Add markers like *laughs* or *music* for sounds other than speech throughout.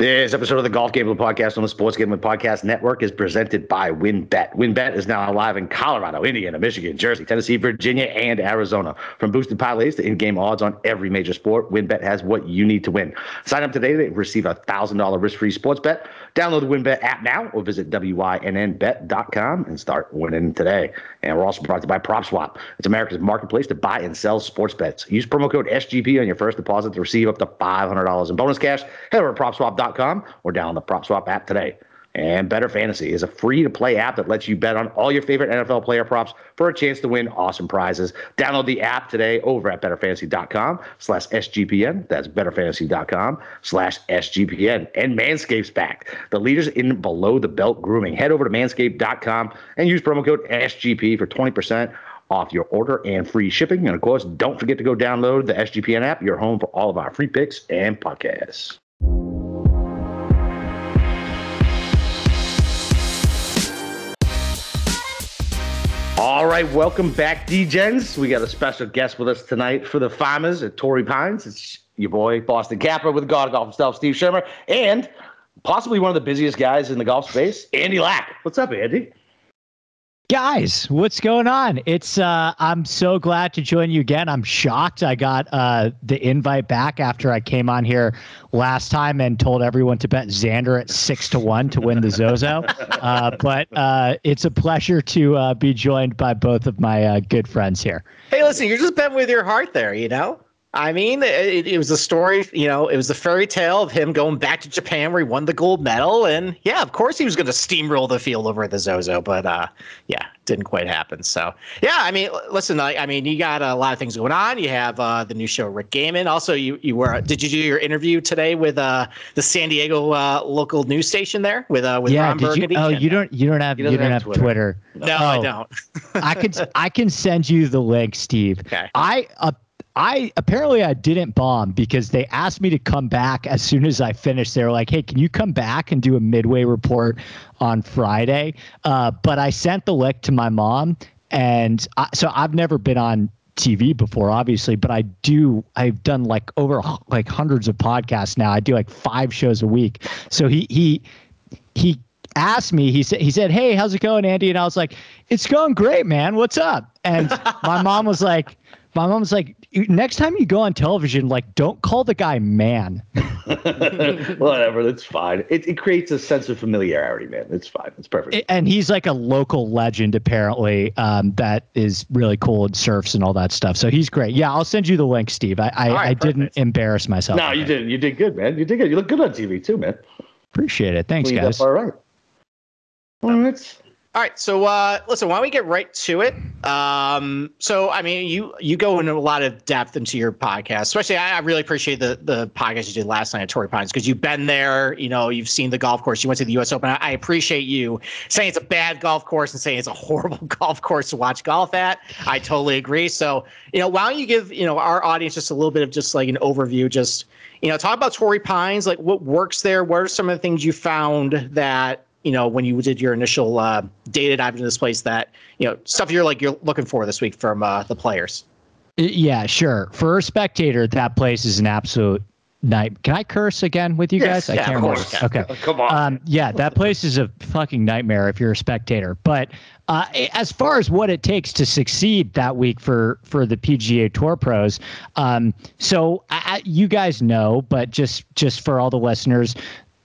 This episode of the Golf Gambling Podcast on the Sports Gambling Podcast Network is presented by WynnBET. WynnBET is now live in Colorado, Indiana, Michigan, Jersey, Tennessee, Virginia, and Arizona. From boosted parlays to in-game odds on every major sport, WynnBET has what you need to win. Sign up today to receive a $1,000 risk-free sports bet. Download the WynnBET app now or visit wynnbet.com and start winning today. And we're also brought to you by PropSwap. It's America's marketplace to buy and sell sports bets. Use promo code SGP on your first deposit to receive up to $500 in bonus cash. Head over to PropSwap.com or download the PropSwap app today. And Better Fantasy is a free to play app that lets you bet on all your favorite NFL player props for a chance to win awesome prizes. Download the app today over at betterfantasy.com slash SGPN. That's betterfantasy.com slash SGPN. And Manscaped's back. The leaders in below the belt grooming. Head over to manscaped.com and use promo code SGP for 20% off your order and free shipping. And of course, don't forget to go download the SGPN app, your home for all of our free picks and podcasts. All right, welcome back, DGens. We got a special guest with us tonight for the Farmers at Torrey Pines. It's your boy, Boston Capper with God Golf himself, Steve Schirmer, and possibly one of the busiest guys in the golf space, Andy Lack. What's up, Andy? Guys, what's going on? It's uh I'm so glad to join you again. I'm shocked I got uh the invite back after I came on here last time and told everyone to bet Xander at 6 to 1 to win the Zozo. *laughs* Uh, but uh it's a pleasure to uh, be joined by both of my uh, good friends here. Hey, listen, you're just betting with your heart there, you know? I mean, it, it, was a story, you know, it was the fairy tale of him going back to Japan where he won the gold medal. And yeah, of course he was going to steamroll the field over at the Zozo, but uh, yeah, didn't quite happen. So yeah, I mean, listen, I, I mean, you got a lot of things going on. You have uh, the new show, Rick Gehman. Also, you, you were, did you do your interview today with uh, the San Diego uh, local news station there with, uh, with yeah, Ron did Burgundy? You, oh, you don't, you don't have, you don't have, have Twitter. Twitter. No, oh, I don't. I can, I can *laughs* send you the link, Steve. Okay. I, uh, I apparently I didn't bomb because they asked me to come back as soon as I finished. They were like, "Hey, can you come back and do a midway report on Friday?" Uh, but I sent the link to my mom, and I, so I've never been on TV before, obviously, but I do. I've done like over like hundreds of podcasts now. I do like five shows a week. So he he he asked me. He said he said, "Hey, how's it going, Andy?" And I was like, "It's going great, man. What's up?" And *laughs* my mom was like my mom's like, next time you go on television, like, don't call the guy man. *laughs* *laughs* Whatever, that's fine. It, it creates a sense of familiarity, man. It's fine. It's perfect. And he's like a local legend, apparently, um, that is really cool and surfs and all that stuff. So he's great. Yeah, I'll send you the link, Steve. I I, right, I didn't embarrass myself. No, you didn't. You did good, man. You did good. You look good on TV too, man. Appreciate it. Thanks, guys. All right. All right. All right, so uh, listen, why don't we get right to it? Um, so, I mean, you you go into a lot of depth into your podcast, especially. I, I really appreciate the the podcast you did last night at Torrey Pines because you've been there. You know, you've seen the golf course. You went to the U.S. Open. I, I, appreciate you saying it's a bad golf course and saying it's a horrible *laughs* golf course to watch golf at. I totally agree. So, you know, why don't you give you know our audience just a little bit of just like an overview, just you know, talk about Torrey Pines, like what works there. What are some of the things you found that you know when you did your initial uh, data dive into this place that you know stuff you're like you're looking for this week from uh, the players? Yeah sure. For a spectator that place is an absolute night can i curse again with you yes, guys? Yeah, i can't remember. Okay. Oh, come on. Um, yeah that place is a fucking nightmare if you're a spectator. But uh, as far as what it takes to succeed that week for for the PGA Tour pros, um, so I, you guys know, but just just for all the listeners,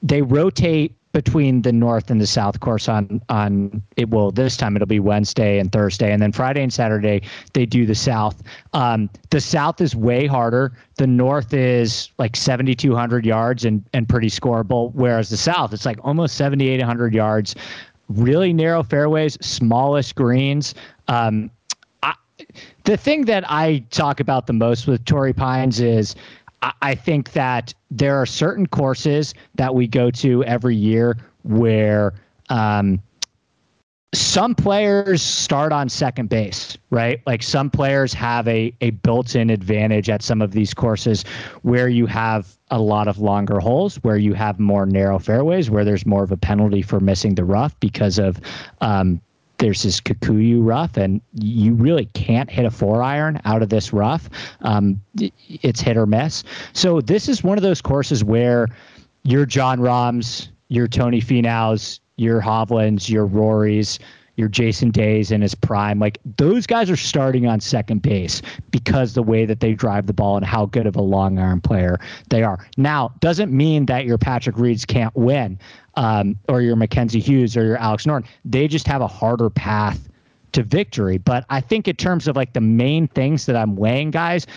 they rotate between the north and the south course on on it will this time it'll be Wednesday and Thursday and then Friday and Saturday they do the south. Um, the south is way harder. The north is like 7,200 yards and and pretty scoreable, whereas the south it's like almost 7,800 yards. Really narrow fairways, smallest greens. Um, I, the thing that I talk about the most with Torrey Pines is I think that there are certain courses that we go to every year where um, some players start on second base, right? Like some players have a, a built in advantage at some of these courses where you have a lot of longer holes, where you have more narrow fairways, where there's more of a penalty for missing the rough because of um, there's this Kikuyu rough, and you really can't hit a four iron out of this rough. Um, it's hit or miss. So this is one of those courses where your Jon Rahms, your Tony Finau's, your Hovlands, your Rorys, your Jason Days in his prime. Like those guys are starting on second base because the way that they drive the ball and how good of a long arm player they are. Now, doesn't mean that your Patrick Reeds can't win, um, or your Mackenzie Hughes or your Alex Noren. They just have a harder path to victory. But I think in terms of like the main things that I'm weighing, guys,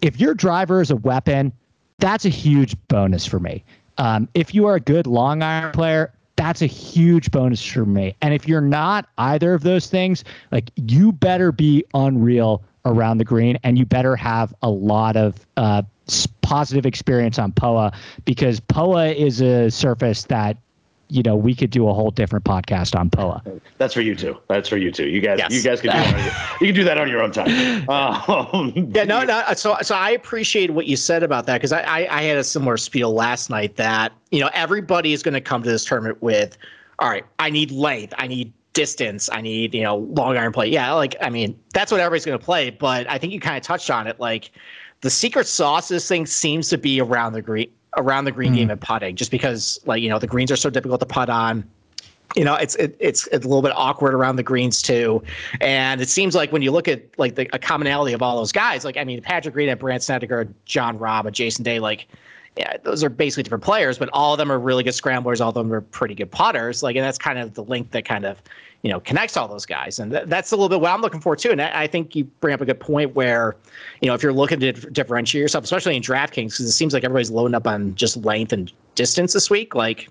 if your driver is a weapon, that's a huge bonus for me. Um, if you are a good long iron player, that's a huge bonus for me. And if you're not either of those things, like you better be unreal around the green and you better have a lot of uh, positive experience on POA because POA is a surface that you know, we could do a whole different podcast on POA. That's for you two. That's for you two. You guys, yes. you guys can do that. Your, you can do that on your own time. *laughs* Um, yeah, no, no. So, so I appreciate what you said about that because I, I, I had a similar spiel last night that you know everybody is going to come to this tournament with, all right, I need length, I need distance, I need you know long iron play. Yeah, like I mean that's what everybody's going to play. But I think you kind of touched on it, like the secret sauce this thing seems to be around the green around the green mm. game and putting, just because like you know the greens are so difficult to putt on. You know, it's it, it's it's a little bit awkward around the greens too, and it seems like when you look at like the a commonality of all those guys, like I mean Patrick Reed and Brandt Snedeker, Jon Rahm, and Jason Day, like yeah, those are basically different players, but all of them are really good scramblers. All of them are pretty good putters. Like, and that's kind of the link that kind of, you know, connects all those guys. And th- that's a little bit what I'm looking for too. And I, I, think you bring up a good point where, you know, if you're looking to differentiate yourself, especially in DraftKings, because it seems like everybody's loading up on just length and distance this week. Like,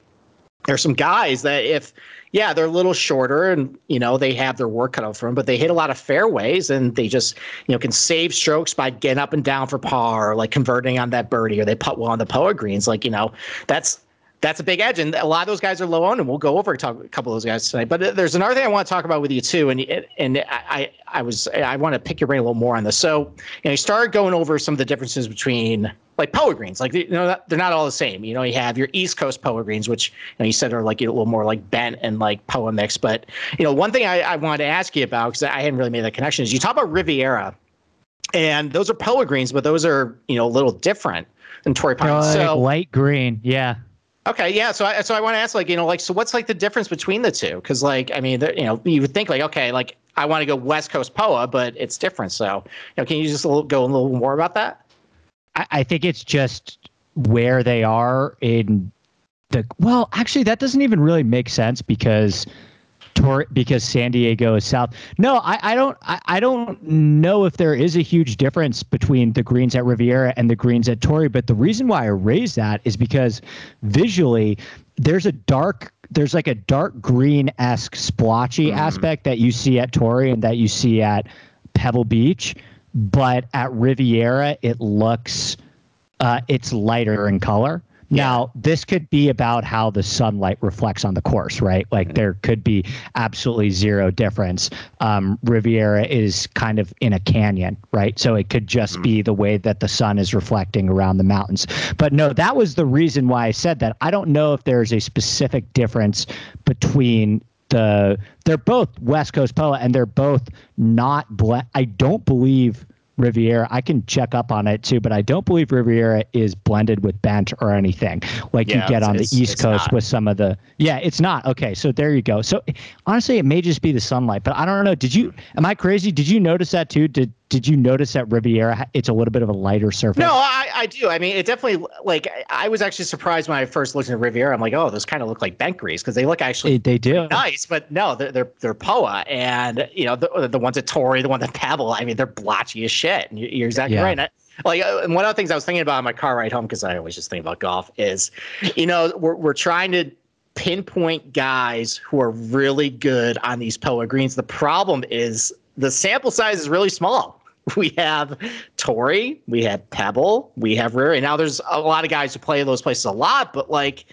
there's some guys that if yeah, they're a little shorter and, you know, they have their work cut out for them, but they hit a lot of fairways and they just, you know, can save strokes by getting up and down for par, or like converting on that birdie, or they putt well on the POA greens. Like, you know, that's that's a big edge, and a lot of those guys are low on, and we'll go over talk, a couple of those guys tonight. But uh, there's another thing I want to talk about with you too, and uh, and I I was I want to pick your brain a little more on this. So you know, you started going over some of the differences between like POA greens, like you know they're not all the same. You know, you have your East Coast POA greens, which you know you said are like a little more like bent and like POA mix. But you know, one thing I, I wanted to ask you about because I hadn't really made that connection is you talk about Riviera, and those are POA greens, but those are you know a little different than Torrey Pines. Like so light green, yeah. Okay, yeah. So I so I want to ask, like, you know, like, so what's like the difference between the two? Because, like, I mean, you know, you would think like, okay, like, I want to go West Coast POA, but it's different. So, you know, can you just a little, go a little more about that? I, I think it's just where they are in the. Well, actually, that doesn't even really make sense because Tor- because San Diego is south. No, I, I don't I, I, don't know if there is a huge difference between the greens at Riviera and the greens at Torrey, but the reason why I raise that is because visually there's a dark there's like a dark green esque splotchy mm. aspect that you see at Torrey and that you see at Pebble Beach, but at Riviera it looks uh, it's lighter in color. Now, this could be about how the sunlight reflects on the course, right? Like mm-hmm. there could be absolutely zero difference. Um, Riviera is kind of in a canyon, right? So it could just mm-hmm. be the way that the sun is reflecting around the mountains. But no, that was the reason why I said that. I don't know if there's a specific difference between the they're both West Coast POA and they're both not ble- I don't believe Riviera. I can check up on it too, but I don't believe Riviera is blended with bent or anything like yeah, you get on the East Coast not. with some of the. Yeah, it's not. Okay, so there you go. So honestly, it may just be the sunlight, but I don't know. Did you? Am I crazy? Did you notice that too? Did did you notice that Riviera it's a little bit of a lighter surface? No, I, I do. I mean, it definitely like I was actually surprised when I first looked at Riviera. I'm like, oh, those kind of look like bent grease because they look actually they, they do nice, but no, they're they're, they're Poa, and you know the the ones at Torrey, the one at Pebble. I mean, they're blotchy as shit. And you're exactly yeah. right. I, like uh, and one of the things I was thinking about on my car ride home because I always just think about golf is, you know, we're we're trying to pinpoint guys who are really good on these Poa greens. The problem is the sample size is really small. *laughs* we have Torrey, we have Pebble, we have Rare. Now there's a lot of guys who play those places a lot, but like,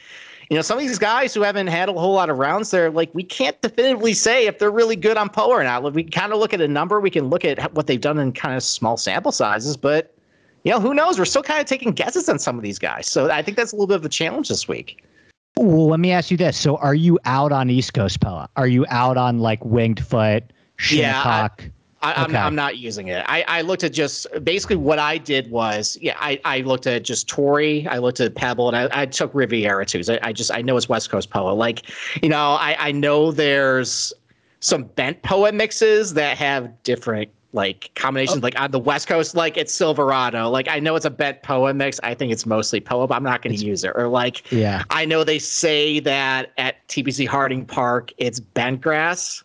you know, some of these guys who haven't had a whole lot of rounds, they're like, we can't definitively say if they're really good on POA or not. We kind of look at a number, we can look at what they've done in kind of small sample sizes, but you know, who knows? We're still kind of taking guesses on some of these guys. So I think that's a little bit of a challenge this week. Well, let me ask you this. So are you out on East Coast POA? Are you out on like Winged Foot, Shinnecock? Yeah, I, Okay. I'm, I'm not using it. I, I looked at just basically what I did was, yeah, I, I looked at just Torrey, I looked at Pebble, and I, I took Riviera too. So I, I just I know it's West Coast Poa. Like, you know, I, I know there's some bent Poa mixes that have different like combinations. Like on the West Coast, like it's Silverado. Like I know it's a bent Poa mix. I think it's mostly Poa, but I'm not going to use it. Or like Yeah. I know they say that at TPC Harding Park it's bent grass.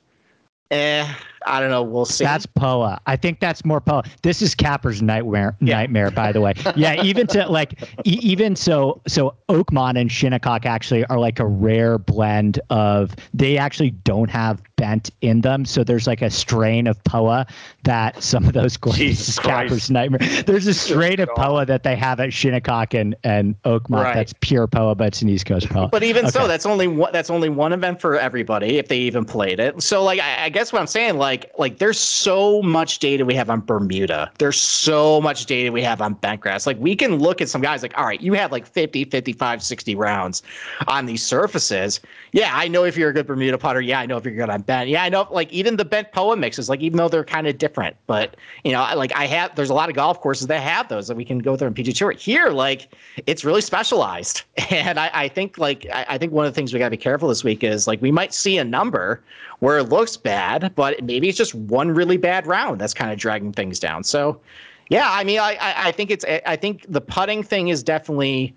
Eh, I don't know. We'll see. That's Poa. I think that's more Poa. This is Capper's nightmare. Yeah. Nightmare, by the way. Yeah, even to like, e- even so, so Oakmont and Shinnecock actually are like a rare blend of. They actually don't have bent in them, so there's like a strain of Poa that some of those Capper's nightmare. There's a strain of Poa that they have at Shinnecock and and Oakmont Right. that's pure Poa, but it's an East Coast Poa. But even so, that's only one. That's only one event for everybody if they even played it. So, like, I, I guess what I'm saying, like, like like there's so much data we have on Bermuda. There's so much data we have on bentgrass. Like, we can look at some guys. Like, all right, you have like 50, 55, 60 rounds on these surfaces. Yeah, I know if you're a good Bermuda putter. Yeah, I know if you're good on bent. Yeah, I know. Like, even the bent Poa mixes. Like, even though they're kind of different, but you know, like I have. There's a lot of golf courses that have those that we can go through and PG Tour. Here, like, it's really specialized, *laughs* and I, I think like I, I think one of the things we got to be careful this week is like we might see a number where it looks bad, but maybe it's just one really bad round that's kind of dragging things down. So, yeah, I mean, I I, I think it's I think the putting thing is definitely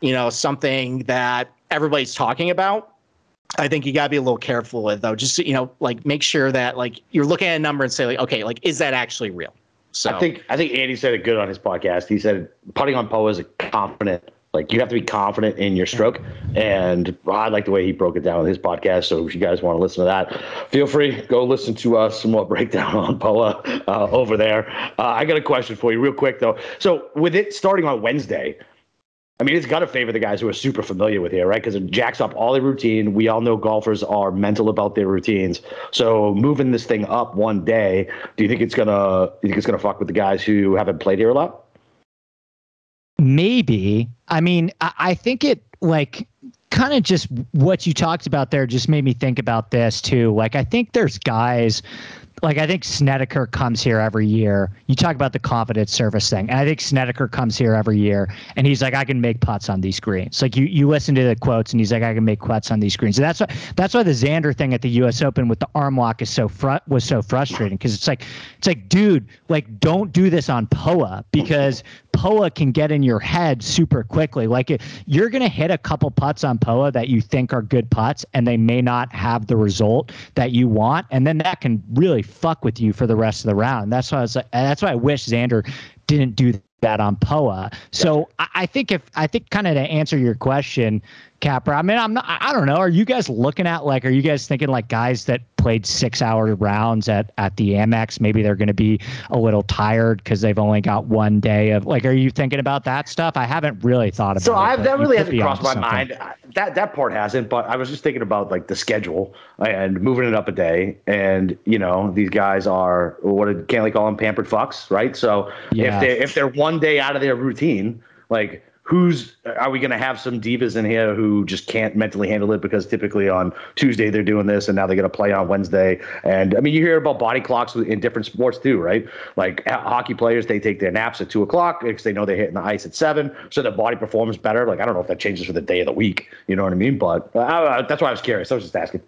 you know something that everybody's talking about. I think you gotta be a little careful with though. Just you know, like make sure that like you're looking at a number and say like, okay, like is that actually real? So I think I think Andy said it good on his podcast. He said putting on Poa is a confident. Like you have to be confident in your stroke, and I like the way he broke it down on his podcast. So if you guys want to listen to that, feel free go listen to uh, some more *laughs* breakdown on Poa uh, over there. Uh, I got a question for you, real quick though. So with it starting on Wednesday, I mean, it's got to favor the guys who are super familiar with here, right? Because it jacks up all their routine. We all know golfers are mental about their routines. So moving this thing up one day, do you think it's gonna? You think it's gonna fuck with the guys who haven't played here a lot? Maybe. I mean, I, I think it like kind of just what you talked about there just made me think about this too. Like, I think there's guys. Like I think Snedeker comes here every year. You talk about the confidence service thing, and I think Snedeker comes here every year, and he's like, I can make putts on these greens. Like you, you listen to the quotes, and he's like, I can make putts on these greens. And that's why that's why the Xander thing at the U.S. Open with the arm lock is so fr- was so frustrating because it's like it's like, dude, like don't do this on Poa because Poa can get in your head super quickly. Like it, you're gonna hit a couple putts on Poa that you think are good putts, and they may not have the result that you want, and then that can really fuck with you for the rest of the round. That's why I was like, that's why I wish Xander didn't do that on Poa. So I, I think if I think kind of to answer your question, Capper. I mean, I'm not. I don't know. Are you guys looking at like? Are you guys thinking like guys that played six hour rounds at at the Amex? Maybe they're going to be a little tired because they've only got one day of like. Are you thinking about that stuff? I haven't really thought about. So I've that really hasn't crossed my something. mind. That that part hasn't, but I was just thinking about like the schedule and moving it up a day. And you know, these guys are what did Cantlay call them? Pampered fucks, right? So Yeah. if they if they're one day out of their routine, like who's are we going to have some divas in here who just can't mentally handle it because typically on Tuesday they're doing this and now they're going to play on Wednesday. And I mean, you hear about body clocks in different sports too, right? Like hockey players, they take their naps at two o'clock because they know they're hitting the ice at seven, so their body performs better. Like I don't know if that changes for the day of the week. You know what I mean? But uh, that's why I was curious. I was just asking.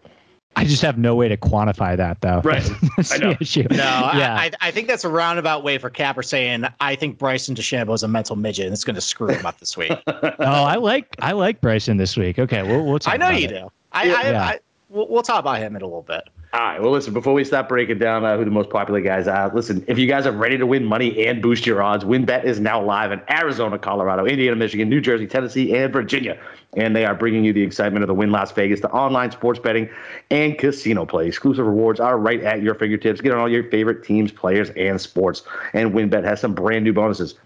I just have no way to quantify that though. Right. *laughs* I know. issue. No, yeah. I, I, I think that's a roundabout way for Capper saying I think Bryson DeChambeau is a mental midget and it's going to screw him up this week. *laughs* oh, I like I like Bryson this week. Okay, we'll we'll talk I know about you it. do. I, I, I we'll, we'll talk about him in a little bit. All right. Well, listen, before we start breaking down uh, who the most popular guys are, listen, if you guys are ready to win money and boost your odds, WynnBET is now live in Arizona, Colorado, Indiana, Michigan, New Jersey, Tennessee, and Virginia. And they are bringing you the excitement of the Wynn Las Vegas, the online sports betting and casino play. Exclusive rewards are right at your fingertips. Get on all your favorite teams, players, and sports. And WynnBET has some brand new bonuses.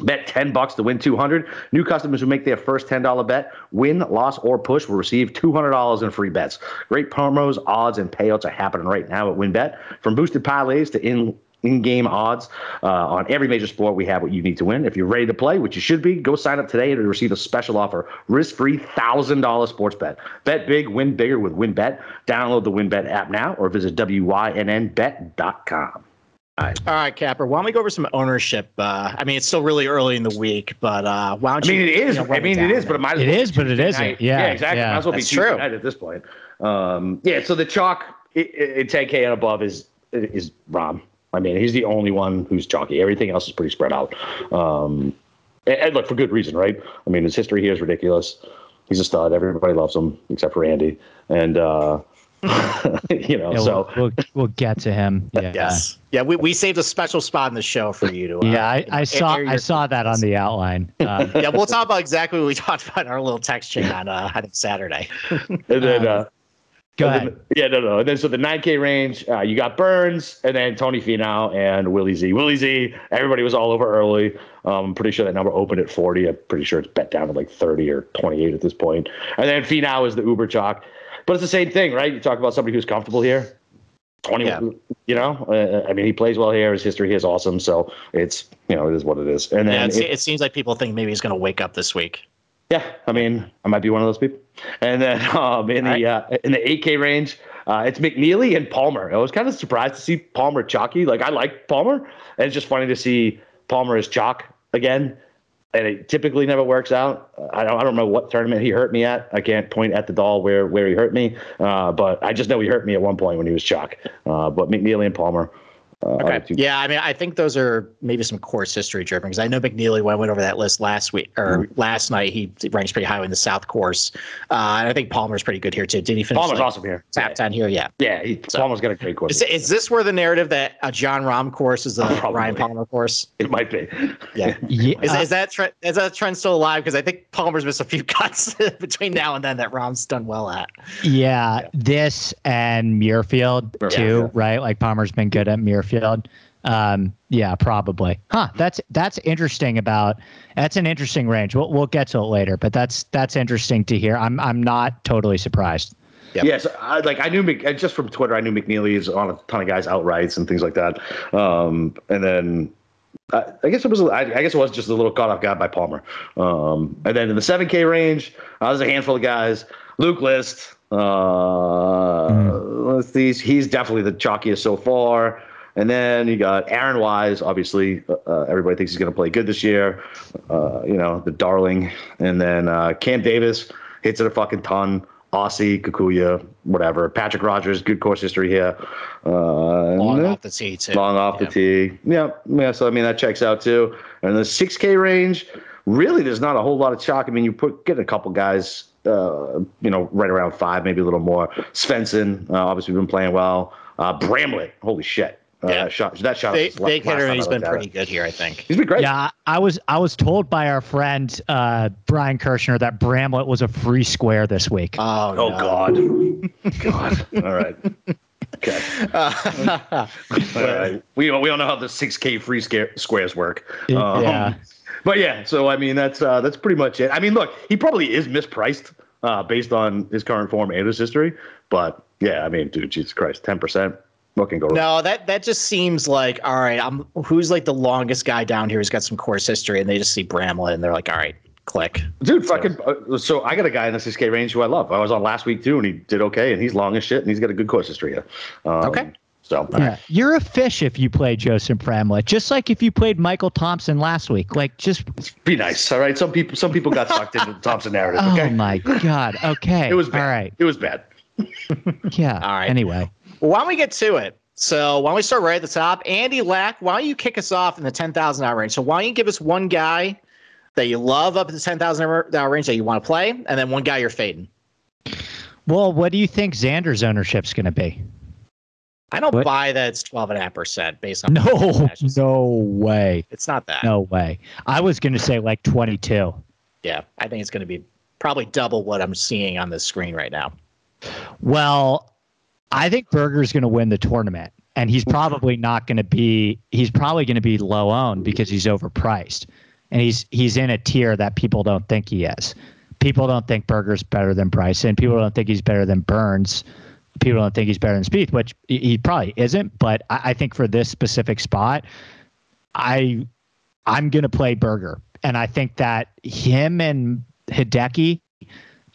Bet 10 bucks to win 200. New customers who make their first $10 bet, win, loss, or push will receive $200 in free bets. Great promos, odds, and payouts are happening right now at WynnBET. From boosted parlays to in in-game odds uh, on every major sport. We have what you need to win. If you're ready to play, which you should be, go sign up today to receive a special offer: risk-free thousand dollar sports bet. Bet big, win bigger with WynnBET Download the WynnBET app now or visit wynnbet.com. All right. All right, Capper. Why don't we go over some ownership? Uh, I mean, it's still really early in the week, but uh, why don't you? I mean, it is. you know, I mean, it is, but it might as It well is, but it Tuesday isn't. night. Yeah, exactly. yeah. Might as well be That's Tuesday true. night at this point. Um, yeah. So the chalk i- i- in 10K and above is is Rahm. I mean, he's the only one who's chalky. Everything else is pretty spread out. Um, and, and look for good reason, right? I mean, his history here is ridiculous. He's a stud. Everybody loves him except for Andy. And uh, *laughs* you know, Yeah, so we'll, we'll we'll get to him. *laughs* Yeah. Yes. Yeah, we, we saved a special spot in the show for you to. Uh, Yeah, I, I saw your- I saw that on the outline. Um, *laughs* Yeah, we'll talk about exactly what we talked about in our little text chain on uh, I think Saturday. and then. Um, Uh, go ahead. then- yeah, no, no. And then so the 9K range, uh, you got Burns and then Tony Finau and Willie Z. Willie Z, everybody was all over early. Um, I'm pretty sure that number opened at 40. I'm pretty sure it's bet down to like 30 or 28 at this point. And then Finau is the Uber chalk. But it's the same thing, right? You talk about somebody who's comfortable here. 20, Yeah. you know, uh, I mean, he plays well here. His history is awesome. So it's, you know, it is what it is. And then it, it- it seems like people think maybe he's going to wake up this week. yeah, I mean, I might be one of those people. And then *laughs* um, in the uh, in the 8K range, uh, it's McNealy and Palmer. I was kind of surprised to see Palmer chalky. Like I like Palmer, and it's just funny to see Palmer as chalk again. And it typically never works out. I don't, I don't know what tournament he hurt me at. I can't point at the doll where, where he hurt me, uh, but I just know he hurt me at one point when he was chalk. Uh, but McNealy and Palmer. Uh, are the two- Yeah, I mean, I think those are maybe some course history driven because I know McNealy. When I went over that list last week or Mm-hmm. last night, he ranks pretty high in the South course, uh, and I think Palmer's pretty good here too. Did he finish Palmer's like, awesome here. top ten here? Yeah. Yeah, he, Palmer's got a great course. Is, is this where the narrative that a Jon Rahm course is the *laughs* Probably. Ryan Palmer course? It might be. Yeah. *laughs* yeah, Is, is that trend, is that trend still alive? Because I think Palmer's missed a few *laughs* cuts between now and then that Rahm's done well at. yeah, this and Muirfield Yeah. too, Yeah. right? Like Palmer's been good at Muirfield. Um, yeah, probably. Huh. That's that's interesting about that's an interesting range. We'll we'll get to it later, but that's that's interesting to hear. I'm I'm not totally surprised. Yep. Yes, I, like I knew Mc, just from Twitter, I knew McNealy is on a ton of guys outrights and things like that. Um, and then I, I guess it was I, I guess it was just a little caught off guard by Palmer. Um, and then in the 7K range, uh, there's a handful of guys. Luke List, uh, let's see, he's, he's definitely the chalkiest so far. And then you got Aaron Wise. Obviously, uh, everybody thinks he's going to play good this year. Uh, you know, the darling. And then uh, Cam Davis hits it a fucking ton. Aussie, Kikuyu, whatever. Patrick Rodgers, good course history here. Uh, Long off the tee too. long off Yeah. the tee. Yeah, yeah. So I mean that checks out too. And the 6K range, really, there's not a whole lot of chalk. I mean, you put get a couple guys, uh, you know, right around five, maybe a little more. Svensson, uh, obviously been playing well. Uh, Bramlett, holy shit, uh, Yeah. that shot that shot. Big, was la- hitter, time and been pretty it. good here, I think. He's been great. Yeah, I was I was told by our friend uh, Brian Kirshner that Bramlett was a free square this week. Oh, Oh no. God, *laughs* God. All right. Okay. Uh, *laughs* All right. We we don't know how the 6K free scare, squares work. Um, yeah. But yeah, so I mean that's uh, that's pretty much it. I mean, look, he probably is mispriced uh, based on his current form and his history. But yeah, I mean, dude, Jesus Christ, ten percent. What can go wrong? no, that that just seems like all right. I'm who's like the longest guy down here who's got some course history, and they just see Bramlett and they're like, all right, click. Dude, fucking. Uh, so I got a guy in the 6K range who I love. I was on last week too, and he did okay, and he's long as shit, and he's got a good course history. Here. Um, Okay. So Yeah, you're a fish if you play Joseph Bramlett, just like if you played Michael Thompson last week. Like, just be nice, all right. Some people, some people got sucked into the Thompson narrative. Okay? *laughs* oh Okay, my god. Okay, it was bad. all right. It was bad. Yeah. All right. Anyway, Well, why don't we get to it? So why don't we start right at the top? Andy Lack, why don't you kick us off in the ten thousand hour range? So why don't you give us one guy that you love up at the ten thousand hour range that you want to play, and then one guy you're fading. well, what do you think Xander's ownership's going to be? I don't What? buy that it's twelve and a half percent based on No, *laughs* no way, It's not that. no way. I was going to say like 22. Yeah, I think it's going to be probably double what I'm seeing on the screen right now. Well, I think Berger's going to win the tournament, and he's probably not going to be. He's probably going to be low owned because he's overpriced, and he's he's in a tier that people don't think he is. People don't think Berger's better than Bryson. People don't think he's better than Burns. people don't think he's better than Spieth, which he probably isn't. But I, I think for this specific spot, I I'm gonna play Berger, and I think that him and Hideki,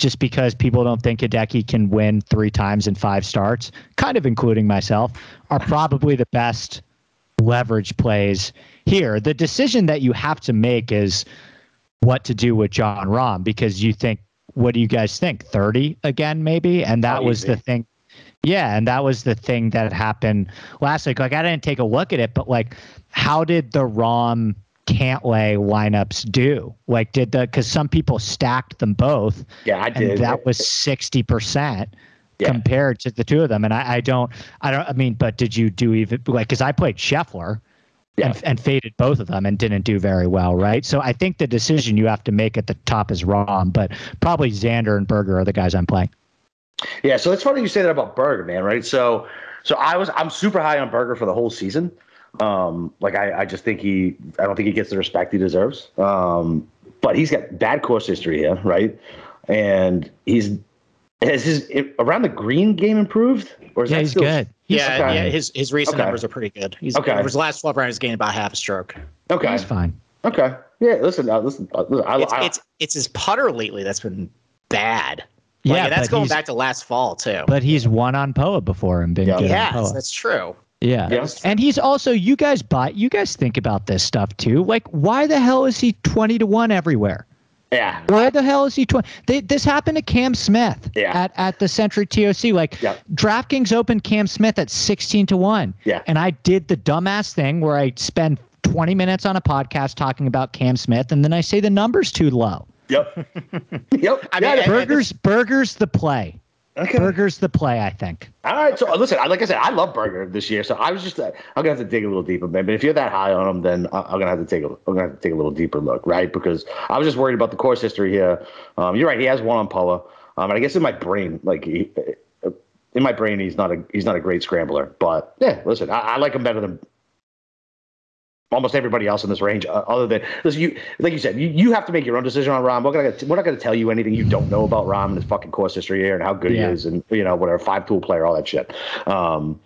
just because people don't think Hideki can win three times in five starts, kind of including myself, are *laughs* probably the best leverage plays here. The decision that you have to make is what to do with Jon Rahm because you think, what do you guys think? 30 again, maybe? And that was the thing. Yeah, and that was the thing that happened last week. Like I didn't take a look at it, but like how did the Rahm Cantlay lineups do? Like did the because some people stacked them both Yeah, I and did. that was sixty percent Yeah. compared to the two of them. And I, I don't, I don't, I mean, but did you do even like because I played Scheffler. Yeah. And, and faded both of them and didn't do very well, right? So I think the decision you have to make at the top is wrong, but probably Xander and Berger are the guys I'm playing. Yeah, so it's funny you say that about Berger, man. Right? So, so I was I'm super high on Berger for the whole season. Um, like I, I just think he I don't think he gets the respect he deserves. Um, but he's got bad course history here, right? And he's has his around the green game improved, or is Yeah, that he's still, good. Yeah, Okay. yeah. His his recent Okay. numbers are pretty good. He's Okay. over his last twelve rounds, he's gained about half a stroke. Okay, He's fine. okay, yeah. Listen, uh, listen, uh, listen I, It's I, it's it's his putter lately that's been bad. Like, Yeah, and that's going back to last fall too. But he's won on Poa before and been Yeah. good on yes, that's true. Yeah. Yes. And he's also you guys buy you guys think about this stuff too. Like why the hell is he 20 to 1 everywhere? yeah, Why the hell is he 20? They, this happened to Cam Smith Yeah. at, at the Sentry TOC. Like Yeah. DraftKings opened Cam Smith at 16 to 1. Yeah. And I did the dumbass thing where I spend 20 minutes on a podcast talking about Cam Smith and then I say the number's too low. yep, *laughs* yep. I mean, yeah, and- Burgers Burgers the play. Okay. Burgers the play, I think. All right, so listen, like I said, I love Burger this year, so I was just, uh, I'm gonna have to dig a little deeper, man. But if you're that high on him, then I- I'm gonna have to take a, I'm gonna have to take a little deeper look, right? Because I was just worried about the course history here. Um, you're right, he has one on Poa. um, and I guess in my brain, like, he, uh, in my brain, he's not a, he's not a great scrambler, but yeah, listen, I, I like him better than almost everybody else in this range, uh, other than listen, you like you said, you, you have to make your own decision on Rahm. We're gonna we're not gonna tell you anything you don't know about Rahm and his fucking course history here and how good Yeah. he is and you know whatever five tool player, all that shit. Um,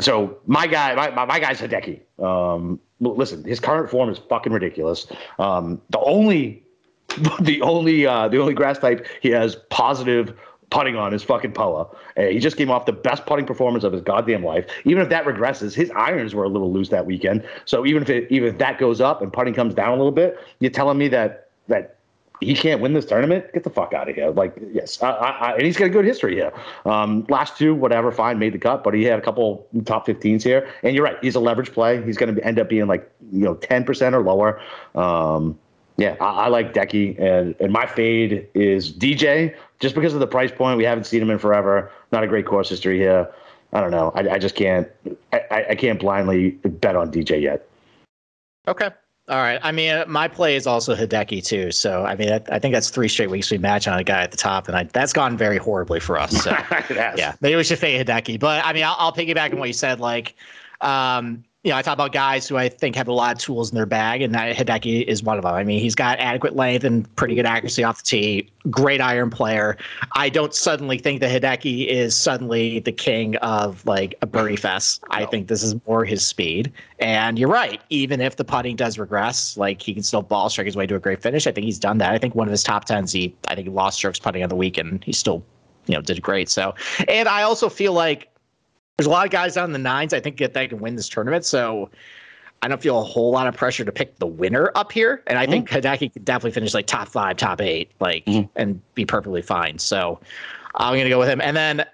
so my guy, my, my, my guy's Hideki. Um, listen, his current form is fucking ridiculous. Um, the only *laughs* the only uh, the only grass type he has positive putting on is fucking Poa. Uh, he just came off the best putting performance of his goddamn life. Even if that regresses, his irons were a little loose that weekend. So even if it, even if that goes up and putting comes down a little bit, you're telling me that that he can't win this tournament? Get the fuck out of here! Like yes, I, I, and he's got a good history here. Um, last two, whatever, fine, made the cut, but he had a couple top 15s here. And you're right, he's a leverage play. He's going to end up being like you know 10% or lower. Um, yeah, I, I like Decky, and and my fade is DJ just because of the price point. We haven't seen him in forever. Not a great course history here. I don't know. I, I just can't. I, I- can't blindly bet on DJ yet. Okay. All right. I mean, my play is also Hideki too. So I mean, I, I think that's three straight weeks we match on a guy at the top, and I, that's gone very horribly for us. So *laughs* yeah, maybe we should fade Hideki. But I mean, I'll, I'll piggyback on what you said. Like, um, you know, I talk about guys who I think have a lot of tools in their bag, and that Hideki is one of them. I mean, he's got adequate length and pretty good accuracy off the tee. Great iron player. I don't suddenly think that Hideki is suddenly the king of like a birdie fest. I think this is more his speed. And you're right. Even if the putting does regress, like he can still ball strike his way to a great finish. I think he's done that. I think one of his top tens, he I think he lost strokes putting on the week, and He still, you know, did great. So, and I also feel like there's a lot of guys on the nines. I think that they can win this tournament. So I don't feel a whole lot of pressure to pick the winner up here. And I mm-hmm. think Hideki could definitely finish like top five, top eight, like mm-hmm. and be perfectly fine. So I'm gonna go with him. And then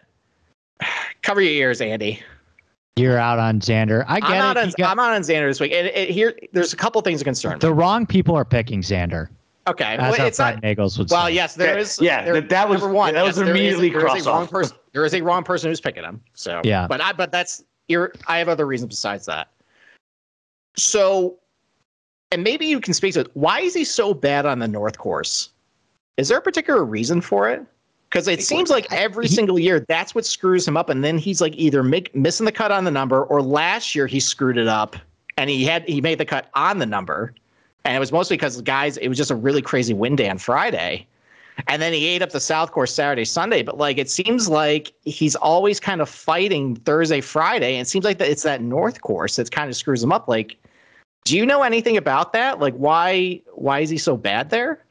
cover your ears, Andy. You're out on Xander. I get I'm out it. on got- I'm out on Xander this week. And it, here, there's a couple things of concern. the wrong people are picking Xander. Okay, As well, our it's friend not. Nagels would Well, say. yes, there Okay, is. yeah, there- that- that was- number one. that was yes, there is- immediately there is cross a wrong off. person. There is a wrong person who's picking him. So Yeah. but I but that's you're. I have other reasons besides that. So, and maybe you can speak to it. Why is he so bad on the North Course? Is there a particular reason for it? Because it seems like every he- single year that's what screws him up, and then he's like either make, missing the cut on the number, or last year he screwed it up and he had he made the cut on the number, and it was mostly because guys, it was just a really crazy wind day on Friday. and then he ate up the South Course Saturday, Sunday. But like, it seems like he's always kind of fighting Thursday, Friday. And it seems like that it's that North Course that kind of screws him up. Like, do you know anything about that? Like, why why is he so bad there?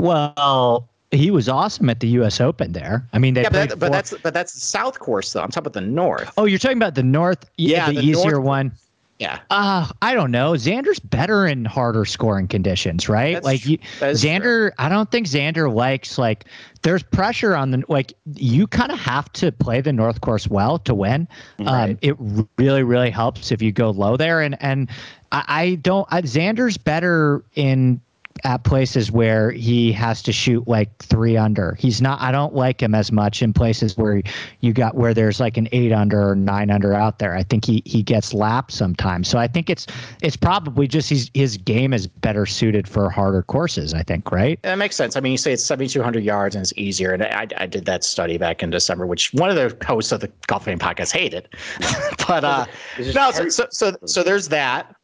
Well, he was awesome at the U.S. Open there. I mean, they Yeah, but, that, but that's but that's the South Course though. I'm talking about the North. Oh, you're talking about the North? Yeah, the, the easier North- one. Yeah, Uh, I don't know. Xander's better in harder scoring conditions, right? That's like you, is true. Xander, I don't think Xander likes like there's pressure on the like you kind of have to play the North Course well to win. Um, it really really helps if you go low there, and and I, I don't. I, Xander's better in at places where he has to shoot like three under. He's not. I don't like him as much in places where you got where there's like an eight under or nine under out there. I think he he gets lapped sometimes. So I think it's it's probably just he's, his game is better suited for harder courses. I think right. That makes sense. I mean, you say it's 7,200 yards and it's easier. And I, I did that study back in December, which one of the hosts of the Golf Game podcast hated. *laughs* but uh, no, so, so so so there's that.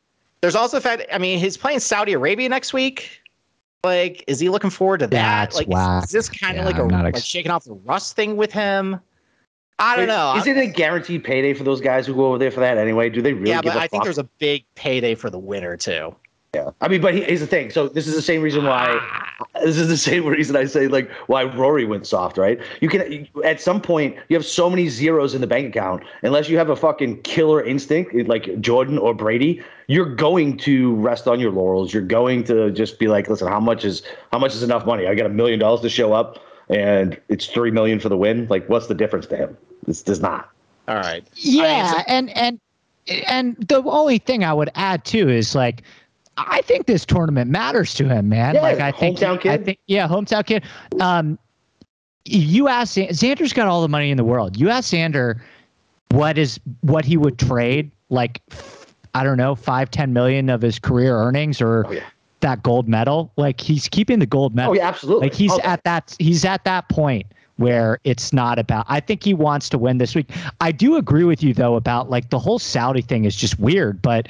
There's also the fact. I mean, he's playing Saudi Arabia next week. Like, is he looking forward to that? That's like, is- whack. is this kind of Yeah, like a I'm not like shaking off the rust thing with him? I don't know. Is it a guaranteed payday for those guys who go over there for that anyway? Do they really? yeah, give but a I think fuck? there's a big payday for the winner too. Yeah. I mean, but here's the thing. So this is the same reason why. This is the same *laughs* reason I say like why Rory went soft, right? You can at some point you have so many zeros in the bank account. Unless you have a fucking killer instinct like Jordan or Brady, you're going to rest on your laurels. You're going to just be like, listen, how much is how much is enough money? I got a million dollars to show up, and it's three million for the win. Like, what's the difference to him? This does not. All right. Yeah, so- and and and the only thing I would add too is like I think this tournament matters to him, man. Yeah, like I think hometown I kid. think yeah, hometown kid. Um, you ask Xander's got all the money in the world. You ask Xander what is what he would trade like I don't know five ten million of his career earnings or Oh, yeah. that gold medal. Like he's keeping the gold medal. Oh yeah, absolutely. Like he's Oh, at that he's at that point where it's not about I think he wants to win this week. I do agree with you though about like the whole Saudi thing is just weird, but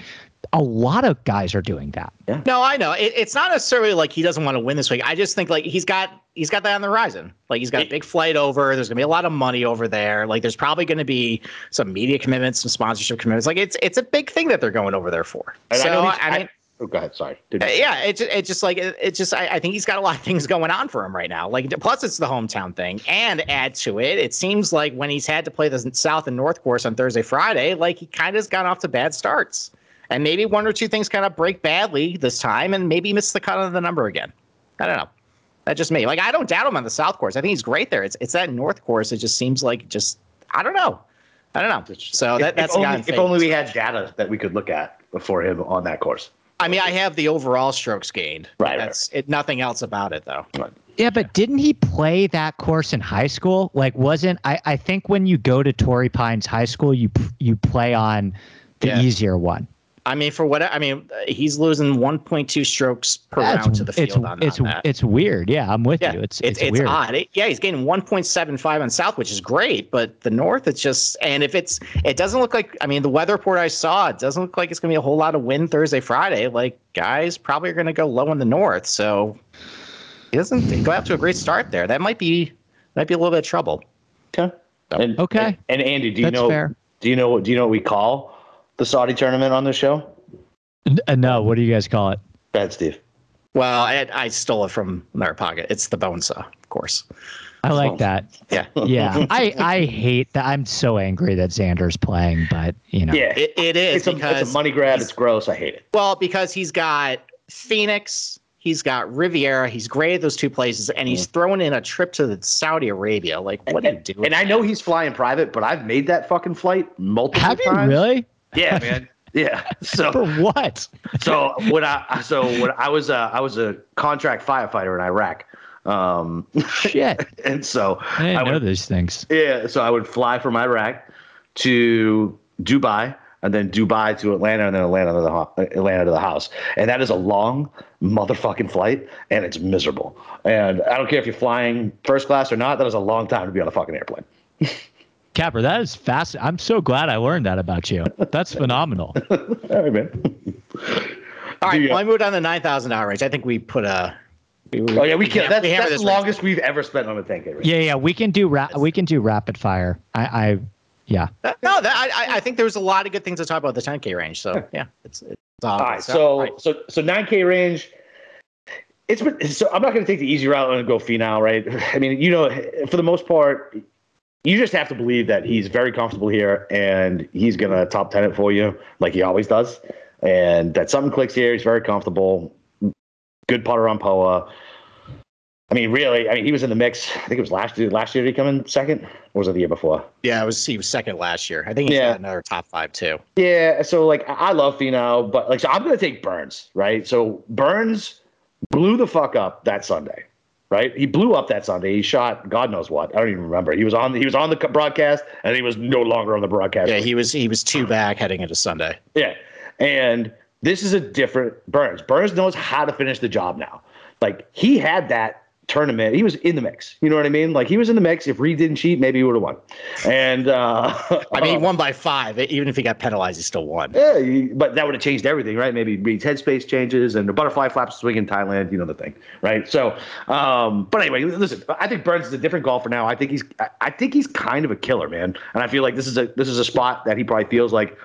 a lot of guys are doing that. No, I know. It, it's not necessarily like he doesn't want to win this week. I just think like he's got he's got that on the horizon. Like he's got a big flight over. There's gonna be a lot of money over there. Like there's probably gonna be some media commitments, some sponsorship commitments. Like it's it's a big thing that they're going over there for. and so I, know I, he's- mean, oh, go ahead. Sorry. Did yeah, it just, it just like it, it just I, I think he's got a lot of things going on for him right now. Like plus it's the hometown thing, and add to it, it seems like when he's had to play the South and North course on Thursday, Friday, like he kind of has gone off to bad starts, and maybe one or two things kind of break badly this time, and maybe miss the cut of the number again. I don't know. That's just me. Like I don't doubt him on the South course. I think he's great there. It's it's that North course. It just seems like just I don't know. I don't know. So that, if, that's if the guy only, if only we had data that we could look at before him on that course. I mean, I have the overall strokes gained. Right, right. That's it. Nothing else about it though. Yeah, but didn't he play that course in high school? Like wasn't I I think when you go to Torrey Pines High School you you play on the Yeah. easier one. I mean, for what I mean, uh, he's losing 1.2 strokes per That's- round to the field it's on, it's on that. it's weird. Yeah, I'm with yeah, you. It's it's it's, weird. odd. It- yeah, he's gaining 1.75 on South, which is great, but the North, it's just and if it's it doesn't look like I mean the weather report I saw, it doesn't look like it's gonna be a whole lot of wind Thursday, Friday. Like guys probably are gonna go low in the North, so he doesn't go out to a great start there. That might be might be a little bit of trouble. Okay. And, Okay. And, and Andy, do you That's know? fair. Do you know? Do you know what we call the Saudi tournament on this show? N- uh, no, what do you guys call it? Bad Steve. Well, I I stole it from their pocket. It's the bone saw, of course. I Oh. like that. Yeah. Yeah, *laughs* I I hate that. I'm so angry that Xander's playing, but you know, Yeah. It, it is it's a, because it's a money grab. It's gross. I hate it. Well, because he's got Phoenix, he's got Riviera, he's great at those two places, and he's throwing in a trip to Saudi Arabia. Like, what are you and, doing? and I know he's flying private, but I've made that fucking flight multiple have you times. really? Yeah, *laughs* man. Yeah. So For what? so when I so when I was a I was a contract firefighter in Iraq. Um, Shit, *laughs* and so I didn't I know would, these things. yeah, so I would fly from Iraq to Dubai and then Dubai to Atlanta and then Atlanta to the ho- Atlanta to the house. And that is a long motherfucking flight and it's miserable. And I don't care if you're flying first class or not, that is a long time to be on a fucking airplane. *laughs* Capper, that is fast. I'm so glad I learned that about you. That's phenomenal. *laughs* All right, man. All right, do you- well, I moved on to nine thousand dollar range. I think we put a Oh yeah, we can. hammer- That's, we that's this the range. longest we've ever spent on a 10k range. Yeah, yeah, we can do ra- we can do rapid fire. I, I yeah. Uh, No, that, I, I- I think there was a lot of good things to talk about the 10K range. So *laughs* yeah, it's, it's All right, so so so 9k range. It's been so I'm not going to take the easy route and go Finau, right? *laughs* I mean, you know, for the most part, you just have to believe that he's very comfortable here and he's going to top 10 it for you like he always does, and that something clicks here. He's very comfortable. Good putter on Poa. I mean, really, I mean, he was in the mix. I think it was last year. Last year, did he come in second, or was it the year before? yeah, it was he was second last year. I think he's Yeah. got another top five too. Yeah, so like I I love Finau, but like so I'm gonna take Burns, right? So Burns blew the fuck up that Sunday, right? He blew up that Sunday. He shot God knows what. I don't even remember. He was on he was on the broadcast and he was no longer on the broadcast. Yeah, he was he was two back heading into Sunday. Yeah. And this is a different Burns. Burns knows how to finish the job now. Like he had that tournament. He was in the mix. You know what I mean? Like he was in the mix. If Reed didn't cheat, maybe he would have won. And uh *laughs* I mean, he won by five. Even if he got penalized, he still won. Yeah, but that would have changed everything, right? Maybe Reed's headspace changes and the butterfly flaps swing in Thailand, you know the thing, right? So, um, but anyway, listen, I think Burns is a different golfer now. I think he's, I- I think he's kind of a killer, man. And I feel like this is a this is a spot that he probably feels like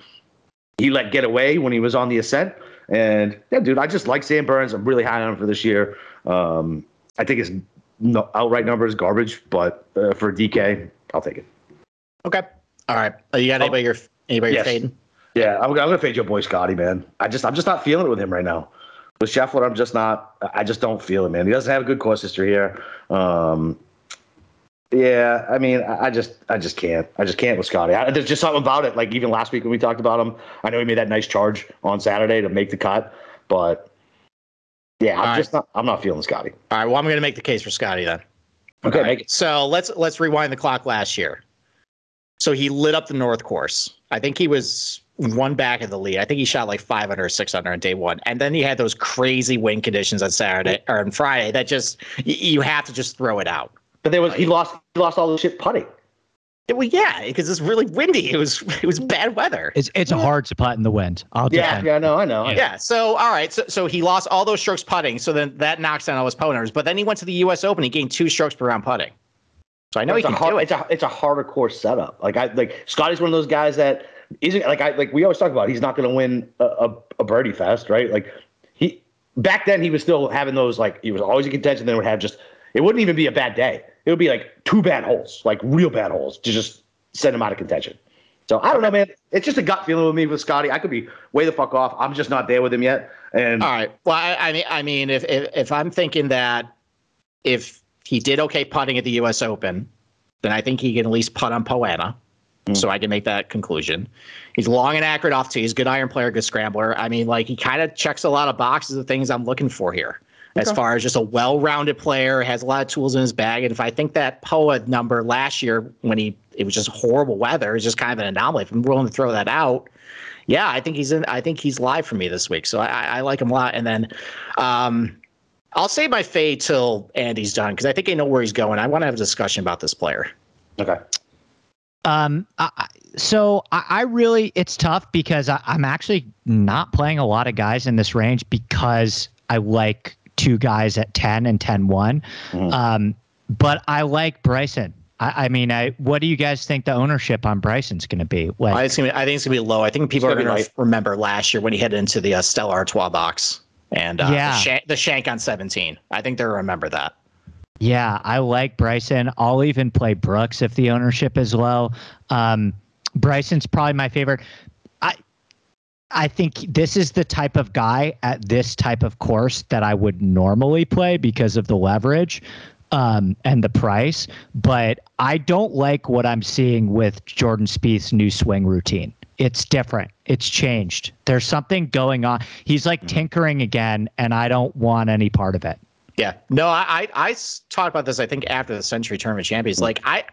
he let get away when he was on the ascent. And yeah, dude, I just like Sam Burns. I'm really high on him for this year. Um, I think his no, outright number is garbage, but uh, for DK, I'll take it. Okay. All right. Uh, You got anybody you're anybody Yes. you're fading? Yeah, I'm, I'm gonna fade your boy Scotty, man. I just I'm just not feeling it with him right now. With Scheffler, I'm just not. I just don't feel it, man. He doesn't have a good course history here. Um, yeah, I mean, I I just I just can't. I just can't with Scotty. I, there's just something about it. Like even last week when we talked about him, I know he made that nice charge on Saturday to make the cut, but yeah, I'm All right. just not. I'm not feeling Scotty. All right. Well, I'm going to make the case for Scotty then. Okay, right, make it. So let's let's rewind the clock last year. So he lit up the North Course. I think he was one back of the lead. I think he shot like 500 or 600 on day one, and then he had those crazy wind conditions on Saturday or on Friday that just you have to just throw it out. But there was uh, he lost he lost all the shit putting. Yeah, Well, yeah, because it's really windy. It was it was bad weather. It's it's a hard to putt in the wind. I'll Yeah, defend. yeah, I know, I know. I. Yeah. So all right. So so he lost all those strokes putting. So then that knocks down all his putt numbers. But then he went to the U.S. Open. He gained two strokes per round putting. So I know it's he a can hard, do it. It's a it's a harder course setup. Like I like Scotty's one of those guys that isn't like I like we always talk about. He's not going to win a, a, a birdie fest, right? Like he back then he was still having those like he was always in contention. Then would have just it wouldn't even be a bad day. It would be like two bad holes, like real bad holes, to just send him out of contention. So I don't know, man. It's just a gut feeling with me with Scotty. I could be way the fuck off. I'm just not there with him yet. And All right. Well, I, I mean, I mean, if, if if I'm thinking that if he did okay putting at the U.S. Open, then I think he can at least putt on Poa annua. Hmm. So I can make that conclusion. He's long and accurate off tee. He's a good iron player, good scrambler. I mean, like he kind of checks a lot of boxes of things I'm looking for here. As Okay. far as just a well-rounded player, has a lot of tools in his bag. And if I think that Poa number last year when he it was just horrible weather is just kind of an anomaly. If I'm willing to throw that out, yeah, I think he's in. I think he's live for me this week, so I, I I like him a lot. And then, um, I'll save my fade till Andy's done because I think I know where he's going. I want to have a discussion about this player. okay, Um, I, I- so I, I really, it's tough because I, I'm actually not playing a lot of guys in this range because I like two guys at 10 and 10 1. Mhm. Um, but I like Bryson. I, I mean, I, what do you guys think the ownership on Bryson's going to be? Like, I think it's gonna be, I think it's gonna be low. I think people are gonna gonna be light. remember last year when he headed into the uh, Stella Artois box and uh, Yeah. the, shank, the shank on 17. I think they'll remember that. Yeah, I like Bryson. I'll even play Brooks if the ownership is low. Um, Bryson's probably my favorite. I I think this is the type of guy at this type of course that I would normally play because of the leverage um, and the price. But I don't like what I'm seeing with Jordan Spieth's new swing routine. It's different. It's changed. There's something going on. He's like tinkering again, and I don't want any part of it. Yeah. No, I I talked about this. I think after the Sentry Tournament Champions, like I,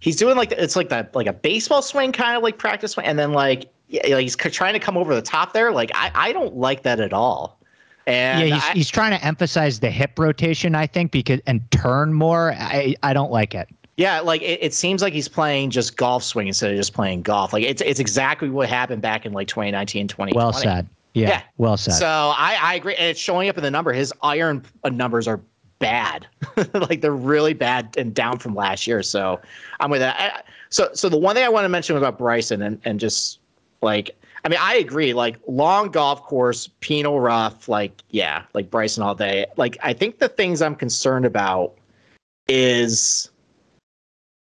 he's doing like it's like that like a baseball swing kind of like practice swing, and then like yeah, like he's trying to come over the top there. Like I I don't like that at all. And yeah, he's, I- he's trying to emphasize the hip rotation, I think, because and turn more. I I don't like it. yeah, like it, it seems like he's playing just golf swing instead of just playing golf. Like it's it's exactly what happened back in like 2019, 2020. Well said. Yeah, Yeah. well said. So I, I agree. And it's showing up in the number. His iron uh, numbers are bad. *laughs* like they're really bad and down from last year. So I'm with that. I, so so the one thing I want to mention about Bryson and and just like I mean I agree. Like long golf course, penal rough. Like yeah, like Bryson all day. Like I think the things I'm concerned about is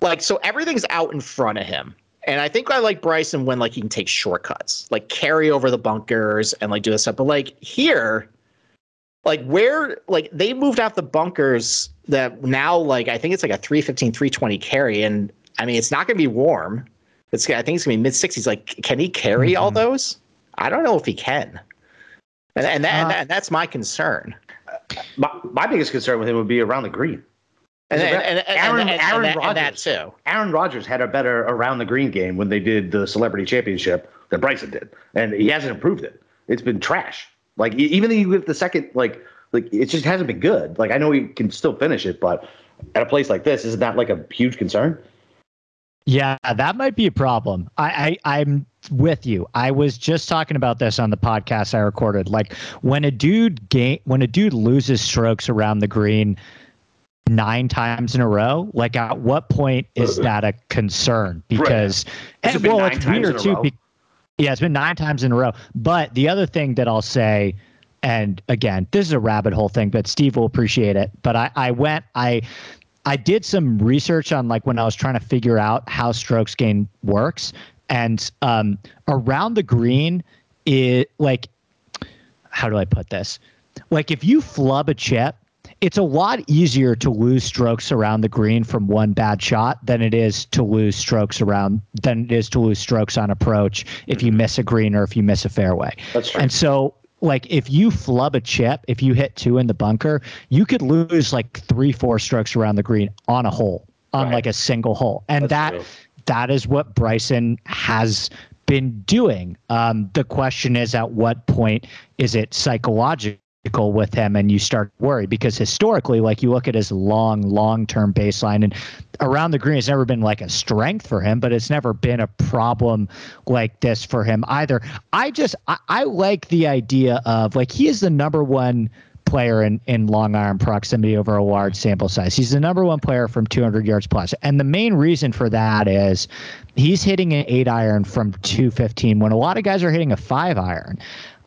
like so everything's out in front of him. And I think I like Bryson when like he can take shortcuts, like carry over the bunkers and like do this stuff. But like here, like where like they moved out the bunkers that now like I think it's like a 315, 320 carry. And I mean it's not gonna be warm. It's I think it's gonna be mid 60s. Like, can he carry mm-hmm. all those? I don't know if he can. And and, that, uh, and, that, and that's my concern. My, my biggest concern with him would be around the green. And, and, and, Aaron, and, Aaron that, Rodgers, too. Aaron Rodgers had a better around the green game when they did the Celebrity Championship than Bryson did, and he hasn't improved it. It's been trash. Like even get the second, like like it just hasn't been good. Like I know he can still finish it, but at a place like this, isn't that like a huge concern? Yeah, that might be a problem. I, I I'm with you. I was just talking about this on the podcast I recorded. Like when a dude gain when a dude loses strokes around the green nine times in a row, like at what point is that a concern? Because right. and, well, it's weird too. Be, yeah, it's been nine times in a row. But the other thing that I'll say, and again, this is a rabbit hole thing, but Steve will appreciate it. But I, I went, I I did some research on like when I was trying to figure out how strokes gain works, and um, around the green, it like how do I put this? Like if you flub a chip, it's a lot easier to lose strokes around the green from one bad shot than it is to lose strokes around than it is to lose strokes on approach if you mm-hmm. miss a green or if you miss a fairway. That's true. And so like if you flub a chip, if you hit two in the bunker, you could lose like three, four strokes around the green on a hole, on right. like a single hole. And That's that true. that is what Bryson has been doing. Um, the question is at what point is it psychological with him and you start to worry because historically like you look at his long long-term baseline and around the green has never been like a strength for him but it's never been a problem like this for him either i just i, I like the idea of like he is the number one player in, in long iron proximity over a large sample size. He's the number one player from 200 yards plus. And the main reason for that is he's hitting an eight iron from 215 when a lot of guys are hitting a five iron.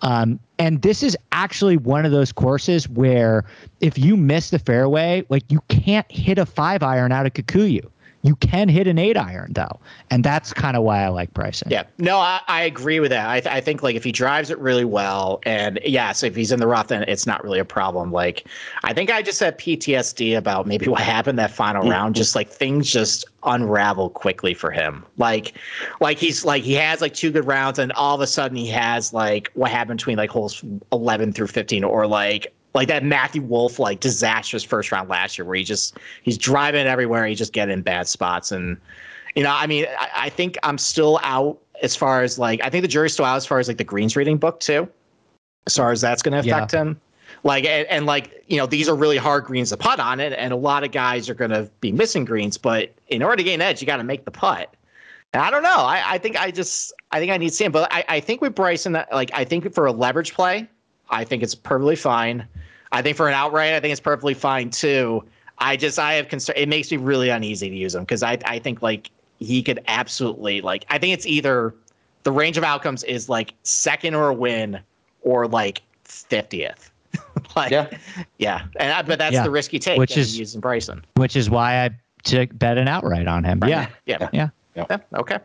Um, and this is actually one of those courses where if you miss the fairway, like you can't hit a five iron out of Kikuyu. You can hit an eight iron though, and that's kind of why I like Bryson. Yeah, no, I, I agree with that. I, th- I think like if he drives it really well, and yes, if he's in the rough, then it's not really a problem. Like I think I just had PTSD about maybe *laughs* what happened that final mm-hmm. round. Just like things just unravel quickly for him. Like, like he's like he has like two good rounds, and all of a sudden he has like what happened between like holes eleven through fifteen, or like like that Matthew Wolff like disastrous first round last year where he just he's driving everywhere, he just get in bad spots and you know, I mean, I, I, think I'm still out as far as like I think the jury's still out as far as like the greens reading book too, as far as that's going to affect yeah. him. Like and, and, like you know these are really hard greens to putt on it, and a lot of guys are going to be missing greens. But in order to gain edge, you got to make the putt. And I don't know. I, I think I just I think I need Sam, but I, I think with Bryson, like I think for a leverage play, I think it's perfectly fine. I think for an outright, I think it's perfectly fine too. I just I have concern. It makes me really uneasy to use him because I I think like he could absolutely like I think it's either the range of outcomes is like second or a win or like fiftieth. *laughs* like yeah, yeah, and I, but that's yeah. the risky take. Which is using Bryson. Which is why I took bet an outright on him. Right. Yeah, yeah, yeah. Yeah. Yeah, okay.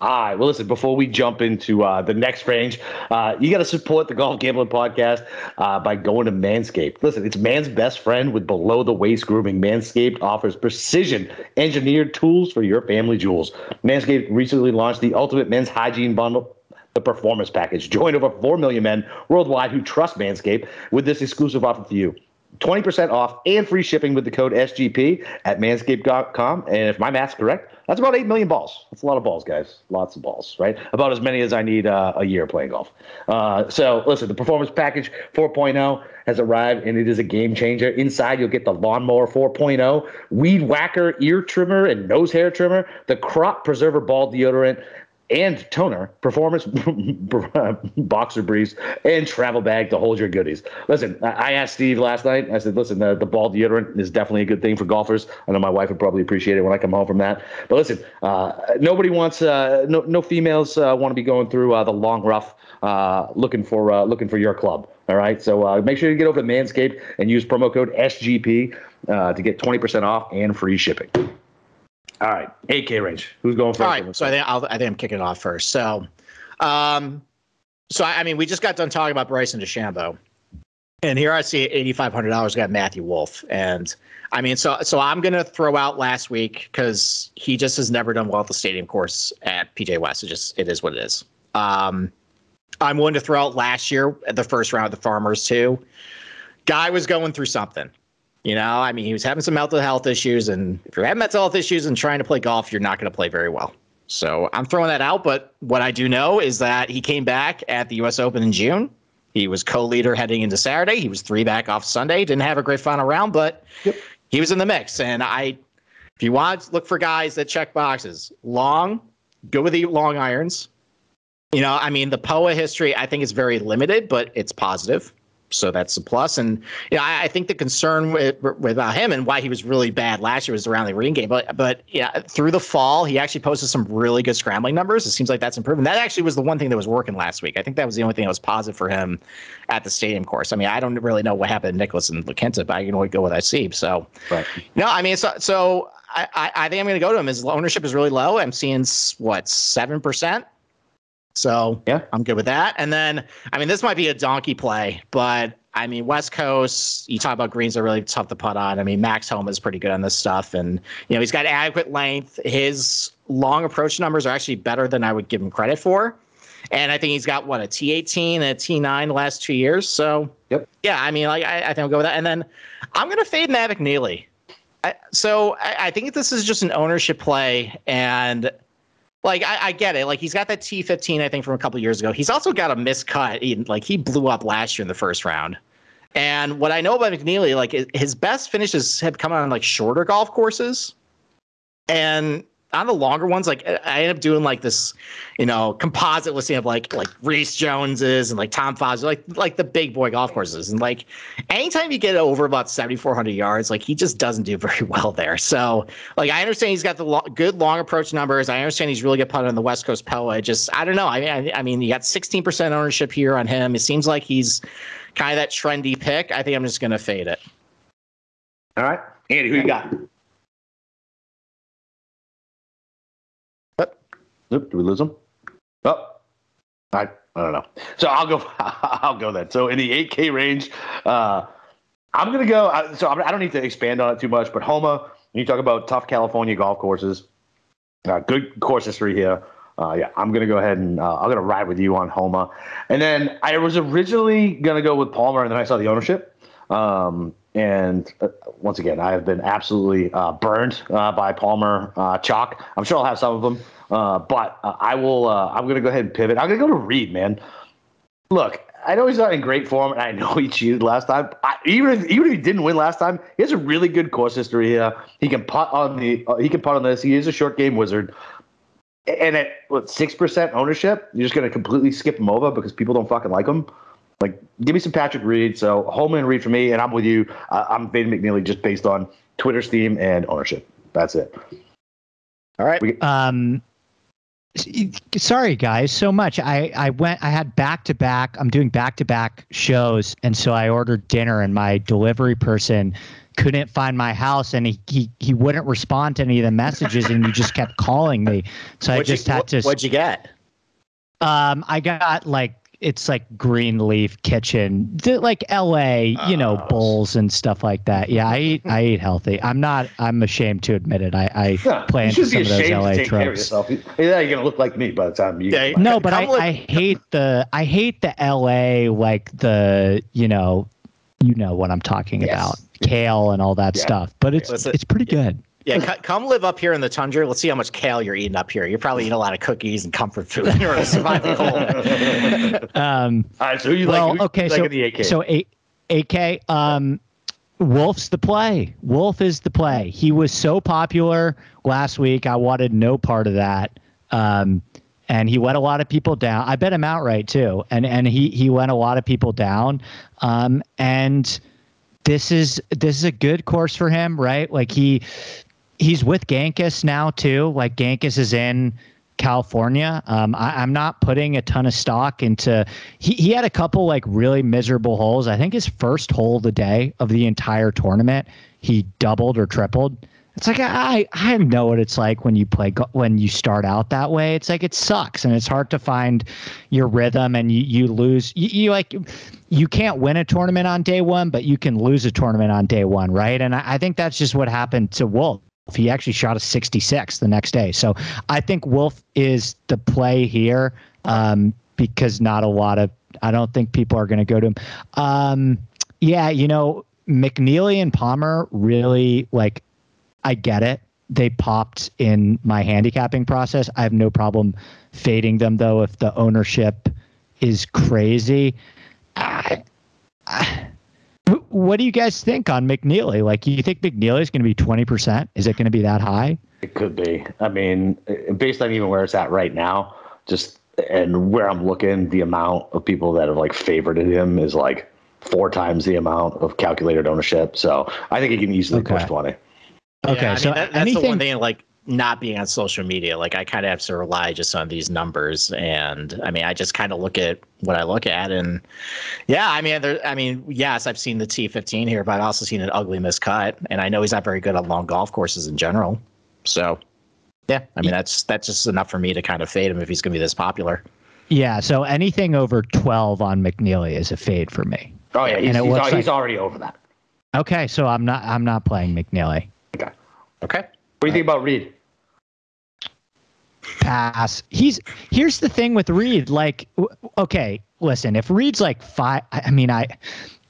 All right. Well, listen, before we jump into uh, the next range, uh, you got to support the Golf Gambling Podcast uh, by going to Manscaped. Listen, it's man's best friend with below the waist grooming. Manscaped offers precision engineered tools for your family jewels. Manscaped recently launched the ultimate men's hygiene bundle the performance package. Join over 4 million men worldwide who trust Manscaped with this exclusive offer for you. 20% off and free shipping with the code SGP at manscaped.com. And if my math's correct, that's about 8 million balls. That's a lot of balls, guys. Lots of balls, right? About as many as I need uh, a year playing golf. Uh, so, listen, the Performance Package 4.0 has arrived and it is a game changer. Inside, you'll get the Lawnmower 4.0, Weed Whacker ear trimmer and nose hair trimmer, the Crop Preserver ball deodorant, and toner, performance *laughs* boxer briefs, and travel bag to hold your goodies. Listen, I asked Steve last night. I said, listen, the, the ball deodorant is definitely a good thing for golfers. I know my wife would probably appreciate it when I come home from that. But listen, uh, nobody wants, uh, no, no females uh, want to be going through uh, the long rough uh, looking for uh, looking for your club. All right, so make sure you get over to Manscaped and use promo code SGP to get 20% off and free shipping. All right, 8K range. Who's going first? All right, so I think I'll, I think I'm kicking it off first. So, um, so I, I mean, we just got done talking about Bryson DeChambeau, and here I see eighty five hundred dollars got Matthew Wolff, and I mean, so so I'm gonna throw out last week because he just has never done well at the stadium course at PGA West. It just it is what it is. Um, I'm willing to throw out last year the first round of the Farmers too. Guy was going through something. You know, I mean, he was having some mental health issues, and if you're having mental health issues and trying to play golf, you're not going to play very well. So I'm throwing that out. But what I do know is that he came back at the U.S. Open in June. He was co-leader heading into Saturday. He was three back off Sunday. Didn't have a great final round, but yep. he was in the mix. And I, if you want, to look for guys that check boxes. Long, go with the long irons. You know, I mean, the POA history I think is very limited, but it's positive so that's a plus. And you know, I, I think the concern with, with uh, him and why he was really bad last year was around the green game. But but yeah, through the fall, he actually posted some really good scrambling numbers. It seems like that's improving. That actually was the one thing that was working last week. I think that was the only thing that was positive for him at the stadium course. I mean, I don't really know what happened to Nicklaus and La Quinta, but I can only go with I see. So right. no, I mean, so so I, I think I'm going to go to him. His ownership is really low. I'm seeing what seven percent so yeah, I'm good with that. And then, I mean, this might be a donkey play, but I mean, West Coast, you talk about greens are really tough to put on. I mean, Max Homa is pretty good on this stuff. And, you know, he's got adequate length. His long approach numbers are actually better than I would give him credit for. And I think he's got what a T18 and a T9 the last two years. So, yep. yeah, I mean, like, I, I think I'll go with that. And then I'm going to fade Maverick Neely. I, so I, I think this is just an ownership play. And, like I, I, get it. Like he's got that T15, I think, from a couple years ago. He's also got a miscut. He, like he blew up last year in the first round. And what I know about McNealy, like his best finishes have come on like shorter golf courses. And on the longer ones, like I end up doing like this, you know, composite listing of like like Rees Joneses and like Tom Foster, like like the big boy golf courses. And like anytime you get over about seventy four hundred yards, like he just doesn't do *laughs* very well there. So like I understand he's got the lo- good long approach numbers. I understand he's really good putter on the West Coast POA. Just I don't know. I mean I, I mean you got sixteen percent ownership here on him. It seems like he's kind of that trendy pick. I think I'm just gonna fade it. All right, Andy, who you got? Nope. Do we lose them? Oh, I I don't know. So I'll go. *laughs* I'll go then. So in the 8K range, uh, I'm gonna go. So I don't need to expand on it too much. But Homa, you talk about tough California golf courses. Uh, good course history here. Uh, yeah, I'm gonna go ahead and uh, I'm gonna ride with you on Homa. And then I was originally gonna go with Palmer, and then I saw the ownership. Um, and uh, once again, I have been absolutely uh, burned uh, by Palmer uh, chalk. I'm sure I'll have some of them, uh, but uh, I will. I'm going to go ahead and pivot. I'm going to go to Reed, man. Look, I know he's not in great form, and I know *laughs* he cheated last time. I, even if even if he didn't win last time, he has a really good course history here. He can putt on the. he can putt on this. He is a short game wizard. And at six percent ownership, you're just going to completely skip him over because people don't fucking like him. Like, give me some Patrick Reed. So Holman Reed for me, and I'm with you. Uh, I'm fading McNealy just based on Twitter's theme and ownership. That's it. All right. We, um, sorry guys so much i i went i had back to back i'm doing back to back shows and so i ordered dinner and my delivery person couldn't find my house and he he, he wouldn't respond to any of the messages and you just kept calling me so what'd i just you, had to what'd you get um i got like it's like Greenleaf Kitchen, like L.A. You know, oh. bowls and stuff like that. Yeah, I eat I eat healthy. I'm not. I'm ashamed to admit it. I, I yeah, play into some of those L.A. tropes. Yeah, you're gonna look like me by the time you. Yeah, no, but I, I hate the I hate the L.A. like the you know, you know what I'm talking yes. about, kale and all that yeah. stuff. But it's it's pretty good. Yeah, c- come live up here in the tundra. Let's see how much kale you're eating up here. You're probably eating a lot of cookies and comfort food in order to survive the cold. um, All right, so you well, like, okay, so, like so eight, 8K. Um, Wolff's the play. Wolff is the play. He was so popular last week. I wanted no part of that. Um, and he went a lot of people down. I bet him outright too, and and he he went a lot of people down. Um, and this is this is a good course for him, right? Like he he's with Gankas now too. Like Gankas is in California. Um, I, am not putting a ton of stock into. He he had a couple like really miserable holes. I think his first hole of the day of the entire tournament, he doubled or tripled. It's like I I know what it's like when you play when you start out that way. It's like it sucks and it's hard to find your rhythm and you you lose you, you like you can't win a tournament on day one, but you can lose a tournament on day one, right? And I, I think that's just what happened to Wolff. He actually shot a 66 the next day. So I think Wolff is the play here um, because not a lot of, I don't think people are going to go to him. Um, yeah, you know, McNealy and Palmer really like, I get it. They popped in my handicapping process. I have no problem fading them though if the ownership is crazy. I, I, what do you guys think on McNealy? Like, you think McNealy is going to be 20%? Is it going to be that high? It could be. I mean, based on even where it's at right now, just and where I'm looking, the amount of people that have like favorited him is like four times the amount of calculated ownership. So I think he can easily okay. push 20. Okay, yeah, so mean, that, that's anything, the one thing. Like not being on social media, like I kind of have to rely just on these numbers. And I mean, I just kind of look at what I look at, and yeah, I mean, there, I mean, yes, I've seen the T15 here, but I've also seen an ugly miscut, and I know he's not very good on long golf courses in general. So, yeah, I mean, that's that's just enough for me to kind of fade him if he's going to be this popular. Yeah, so anything over 12 on McNealy is a fade for me. Oh yeah, he's, he's, he's like, already over that. Okay, so I'm not I'm not playing McNealy. Okay. Okay. What do you think about Reed? Pass. He's here's the thing with Reed. Like, okay, listen, if Reed's like five, I mean, I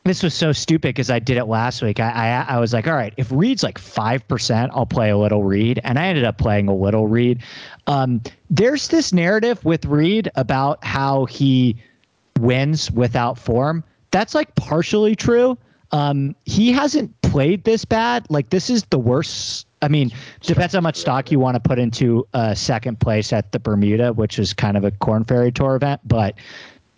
this was so stupid because I did it last week. I, I I was like, all right, if Reed's like five percent, I'll play a little Reed, and I ended up playing a little Reed. Um, there's this narrative with Reed about how he wins without form. That's like partially true. Um, he hasn't played this bad. Like this is the worst I mean, depends how much stock you want to put into uh, second place at the Bermuda, which is kind of a Corn Ferry Tour event. But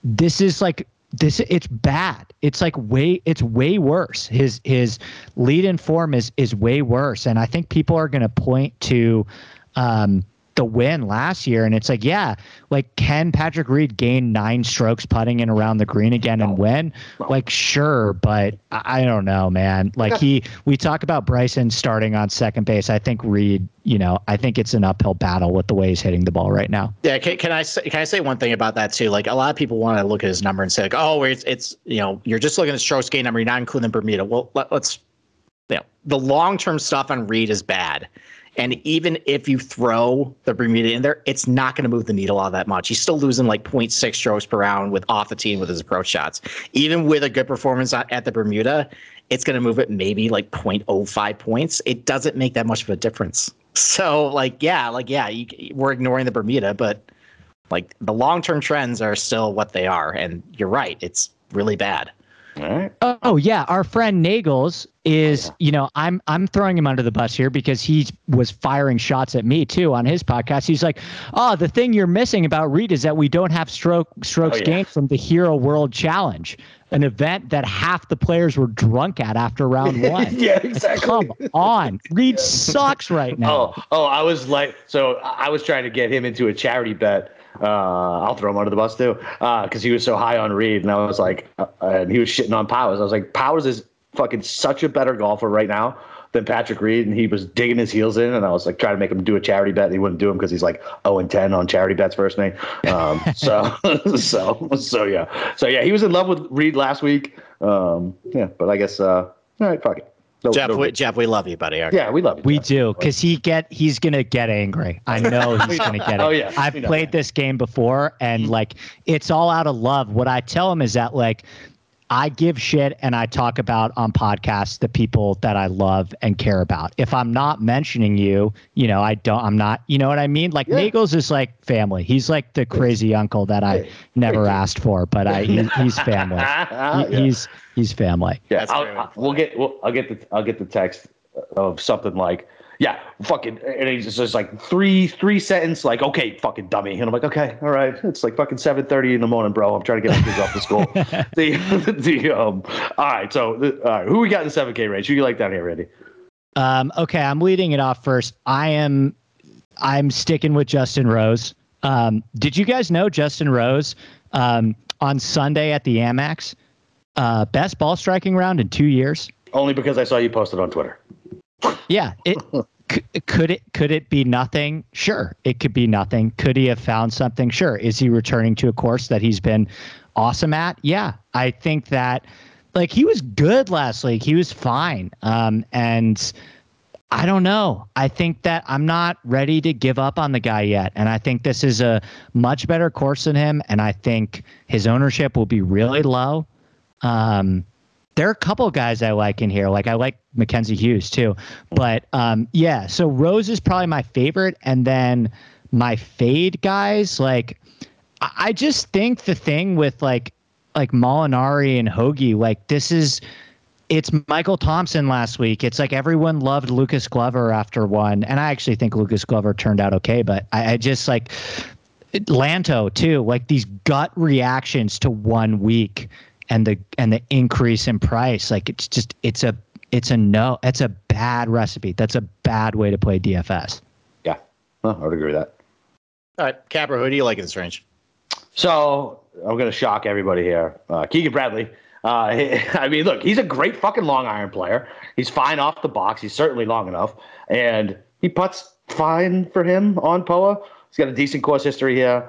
this is like this. It's bad. It's like way. It's way worse. His his lead in form is is way worse, and I think people are going to point to. Um, the win last year. And it's like, yeah, like can Patrick Reed gain nine strokes putting in around the green again and win? Like, sure, but I, I don't know, man. Like he, we talk about Bryson starting on second base. I think Reed, you know, I think it's an uphill battle with the way he's hitting the ball right now. Yeah, can, can I say, can I say one thing about that too? Like a lot of people want to look at his number and say like, oh, it's it's you know, you're just looking at strokes gain number, you're not including Bermuda. Well, let, let's you know, the long term stuff on Reed is bad. And even if you throw the Bermuda in there, it's not going to move the needle all that much. He's still losing like 0.6 strokes per round with off the team with his approach shots. Even with a good performance at the Bermuda, it's going to move it maybe like 0.05 points. It doesn't make that much of a difference. So, like, yeah, like, yeah, you, we're ignoring the Bermuda, but like the long term trends are still what they are. And you're right, it's really bad. All right. Oh yeah, our friend Nagels is, yeah. you know, I'm I'm throwing him under the bus here because he was firing shots at me too on his podcast. He's like, "Oh, the thing you're missing about Reed is that we don't have stroke strokes oh, yeah. gained from the Hero World Challenge, an event that half the players were drunk at after round *laughs* one." yeah, exactly. Come on, Reed *laughs* sucks right now. Oh, oh, I was like, so I was trying to get him into a charity bet uh, I'll throw him under the bus too, because uh, he was so high on Reed, and I was like, uh, and he was shitting on Powers. I was like, Powers is fucking such a better golfer right now than Patrick Reed, and he was digging his heels in, and I was like trying to make him do a charity bet, and he wouldn't do him because he's like 0 and 10 on charity bets first name. Um, *laughs* so, *laughs* so, so yeah, so yeah, he was in love with Reed last week. Um, yeah, but I guess, uh, all right, fuck it. No, Jeff, no, we, Jeff, we love you, buddy. Yeah, we love you. We Jeff. do because he get he's gonna get angry. I *laughs* know he's gonna get it. oh yeah, I've played this game before, and mm-hmm. like it's all out of love. What I tell him is that like I give shit and I talk about on podcasts the people that I love and care about. If I'm not mentioning you, you know, I don't, I'm not, you know what I mean? Like yeah. Nagels is like family. He's like the crazy uncle that I never asked for, but I, he, he's family. *laughs* He, yeah. He's, he's family. Yeah. I'll, I'll, we'll get, we'll, I'll get the, I'll get the text of something like, yeah, fucking, and he's just like three three sentence, like, okay, fucking dummy, and I'm like, okay, all right, it's like fucking seven thirty in the morning, bro. I'm trying to get my kids off to school. *laughs* the the um, all right, so the, all right, who we got in the seven K range? Who you like down here, Randy? Um, okay, I'm leading it off first. I am, I'm sticking with Justin Rose. Um, did you guys know Justin Rose um, on Sunday at the Amex, uh, best ball striking round in two years? Only because I saw you posted on Twitter. Yeah, it *laughs* c- could it could it be nothing? Sure, it could be nothing. Could he have found something? Sure. Is he returning to a course that he's been awesome at? Yeah, I think that like he was good last week. He was fine. Um, and I don't know. I think that I'm not ready to give up on the guy yet. And I think this is a much better course than him. And I think his ownership will be really low. Um, there are a couple guys I like in here. Like I like Mackenzie Hughes too. But um, yeah, so Rose is probably my favorite. And then my fade guys, like I I just think the thing with like like Molinari and Hoge, like this is it's Michael Thompson last week. It's like everyone loved Lucas Glover after one, and I actually think Lucas Glover turned out okay. But I, I just like Lanto too, like these gut reactions to one week and the and the increase in price. Like it's just it's a it's a no. It's a bad recipe. That's a bad way to play DFS. Yeah, well, I would agree with that. All right, Capper, who do you like in this range? So I'm going to shock everybody here. Uh, Keegan Bradley. Uh, he- *laughs* I mean, look, he's a great fucking long iron player. He's fine off the box. He's certainly long enough, and he puts fine for him on Poa. He's got a decent course history here.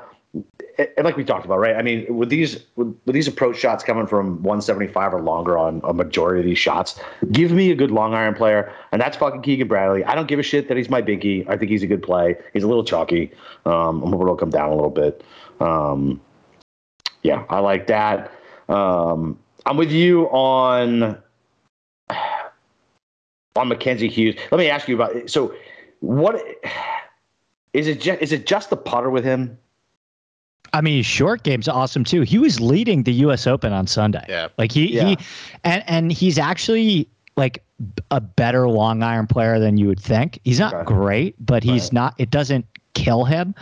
And like we talked about, right? I mean, with these with, with these approach shots coming from 175 or longer on a majority of these shots, give me a good long iron player, and that's fucking Keegan Bradley. I don't give a shit that he's my binky. I think he's a good play. He's a little chalky. Um, I'm hoping it'll come down a little bit. Um, yeah, I like that. Um, I'm with you on *sighs* on Mackenzie Hughes. Let me ask you about so what is it? Just, is it just the putter with him? I mean, short game's awesome too. He was leading the U.S. Open on Sunday. Yeah. like he Yeah. he, and and he's actually like a better long iron player than you would think. He's not Okay. great, but he's Right. not. It doesn't kill him.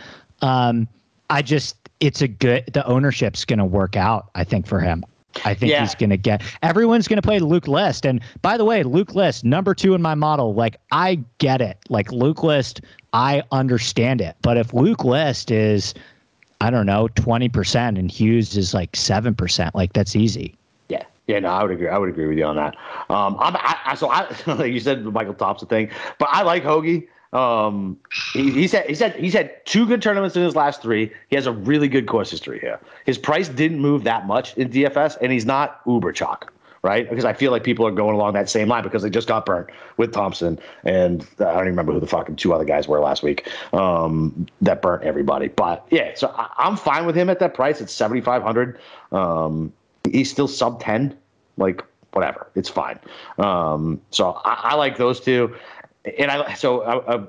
Um, I just it's a good. The ownership's going to work out. I think for him. I think Yeah. he's going to get. Everyone's going to play Luke List, and by the way, Luke List number two in my model. Like I get it. Like Luke List, I understand it. But if Luke List is I don't know, 20% and Hughes is like 7%. Like that's easy. Yeah, yeah, no, I would agree. I would agree with you on that. Um, I'm, I, I, so I, *laughs* like you said, the Michael Thompson thing, but I like Hoge. Um, he, he's had he's had he's had two good tournaments in his last three. He has a really good course history here. His price didn't move that much in DFS, and he's not uber chalk, right? Because I feel like people are going along that same line because they just got burnt with Thompson, and I don't even remember who the fucking two other guys were last week um, that burnt everybody. But yeah, so I, I'm fine with him at that price. It's seventy five hundred. Um, he's still sub 10 like whatever it's fine um so i, I like those two and i so I, I,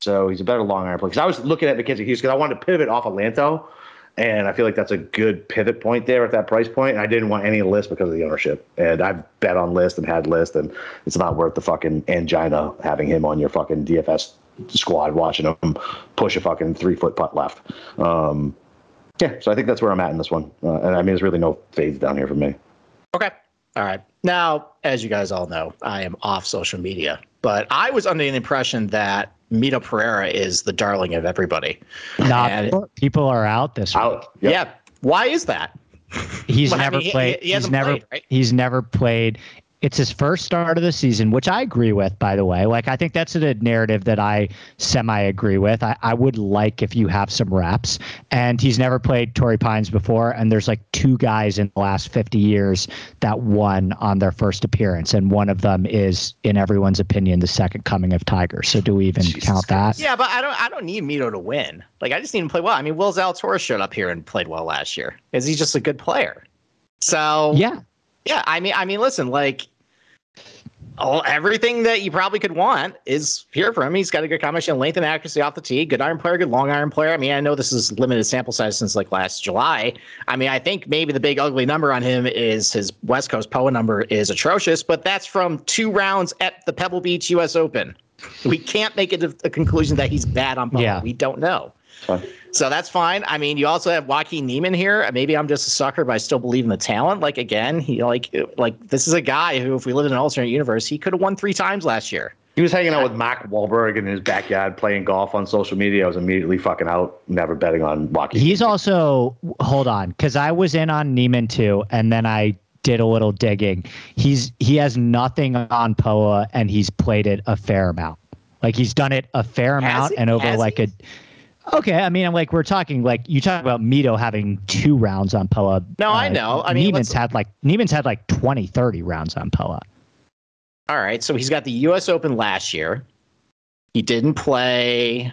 so he's a better long iron player because i was looking at mackenzie hughes because i wanted to pivot off of lanto and i feel like that's a good pivot point there at that price point and i didn't want any list because of the ownership and i've bet on list and had list and it's not worth the fucking angina having him on your fucking dfs squad watching him push a fucking three foot putt left um yeah, so I think that's where I'm at in this one. Uh, and I mean, there's really no fades down here for me. Okay. All right. Now, as you guys all know, I am off social media, but I was under the impression that Mito Pereira is the darling of everybody. Not And- people are out this week. Out. Yep. Yeah. Why is that? He's *laughs* Well, I never mean, played. he he's never. played, right? He's never played. It's his first start of the season, which I agree with. By the way, like I think that's a narrative that I semi agree with. I, I would like if you have some reps, and he's never played Torrey Pines before. And there's like two guys in the last 50 years that won on their first appearance, and one of them is, in everyone's opinion, the second coming of Tiger. So do we even Jesus count that? Yeah, but I don't. I don't need Mito to win. Like I just need him to play well. I mean, Will Zalatoris showed up here and played well last year. Is he just a good player? So Yeah. yeah. I mean, I mean, listen, like. All, everything that you probably could want is here for him. He's got a good combination of length and accuracy off the tee. Good iron player, good long iron player. I mean, I know this is limited sample size since like last July. I mean, I think maybe the big ugly number on him is his West Coast POA number is atrocious, but that's from two rounds at the Pebble Beach U.S. Open. We can't make it a, a conclusion that he's bad on Poa. Yeah. We don't know. Fine. So that's fine. I mean, you also have Joaquin Niemann here. Maybe I'm just a sucker, but I still believe in the talent. Like again, he like like this is a guy who, if we lived in an alternate universe, he could have won three times last year. He was hanging out with Mark Wahlberg in his backyard playing golf on social media. I was immediately fucking out, never betting on Joaquin. He's also hold on because I was in on Niemann too, and then I did a little digging. He's he has nothing on Poa, and he's played it a fair amount. Like he's done it a fair amount, he? and over Has like he? a. Okay, I mean, I'm like we're talking like you talk about Mito having two rounds on Poa. No, I uh, know. I mean, Niemann's had like Niemann's had like 20, 30 rounds on Poa. All right, so he's got the U.S. Open last year. He didn't play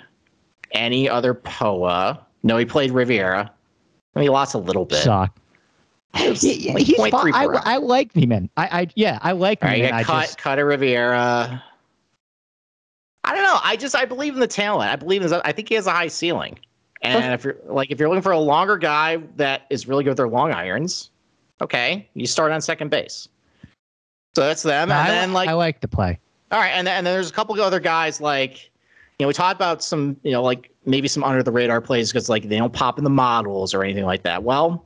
any other Poa. No, he played Riviera. I mean, he lost a little bit. Suck. Yeah, like he's 0.3 fine. I. I like Niemann. I, I yeah, I like All right, Niemann. I cut, just cut a Riviera. I don't know. I just I believe in the talent. I believe in. His, I think he has a high ceiling. And if you're like if you're looking for a longer guy that is really good with their long irons, okay, you start on second base. So that's them. And I, then like I like the play. all right, and then, and then there's a couple of other guys like, you know, we talked about some, you know, like maybe some under the radar plays because like they don't pop in the models or anything like that. Well,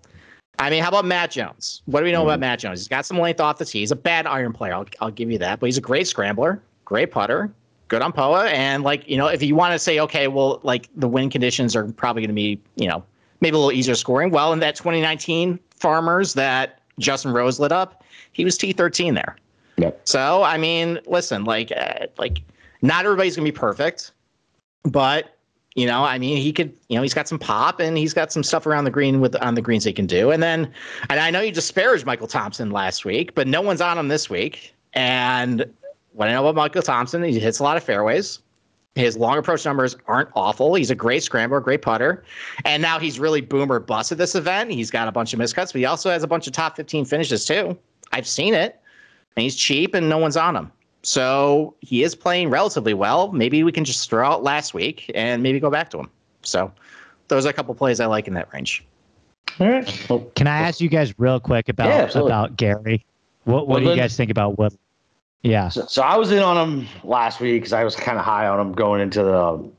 I mean, how about Matt Jones? What do we know about mm-hmm. Matt Jones? He's got some length off the tee. He's a bad iron player. I'll, I'll give you that, but he's a great scrambler, great putter, good on Poa, and like you know, if you want to say, okay, well, like the wind conditions are probably going to be, you know, maybe a little easier scoring. Well, in that 2019 Farmers that Justin Rose lit up, he was T13 there. Yep. So I mean, listen, like, uh, like not everybody's gonna be perfect, but you know, I mean, he could, you know, he's got some pop and he's got some stuff around the green with on the greens he can do. And then, and I know you disparaged Michael Thompson last week, but no one's on him this week. And what I know about Michael Thompson, he hits a lot of fairways. His long approach numbers aren't awful. He's a great scrambler, great putter. And now he's really boomer bust at this event. He's got a bunch of miscuts, but he also has a bunch of top 15 finishes too. I've seen it. And he's cheap and no one's on him. So he is playing relatively well. Maybe we can just throw out last week and maybe go back to him. So those are a couple plays I like in that range. All right. Can I ask you guys real quick about Yeah, about Gary? What what do you guys think about Wood? Yeah. So, so I was in on him last week because I was kind of high on him going into the um,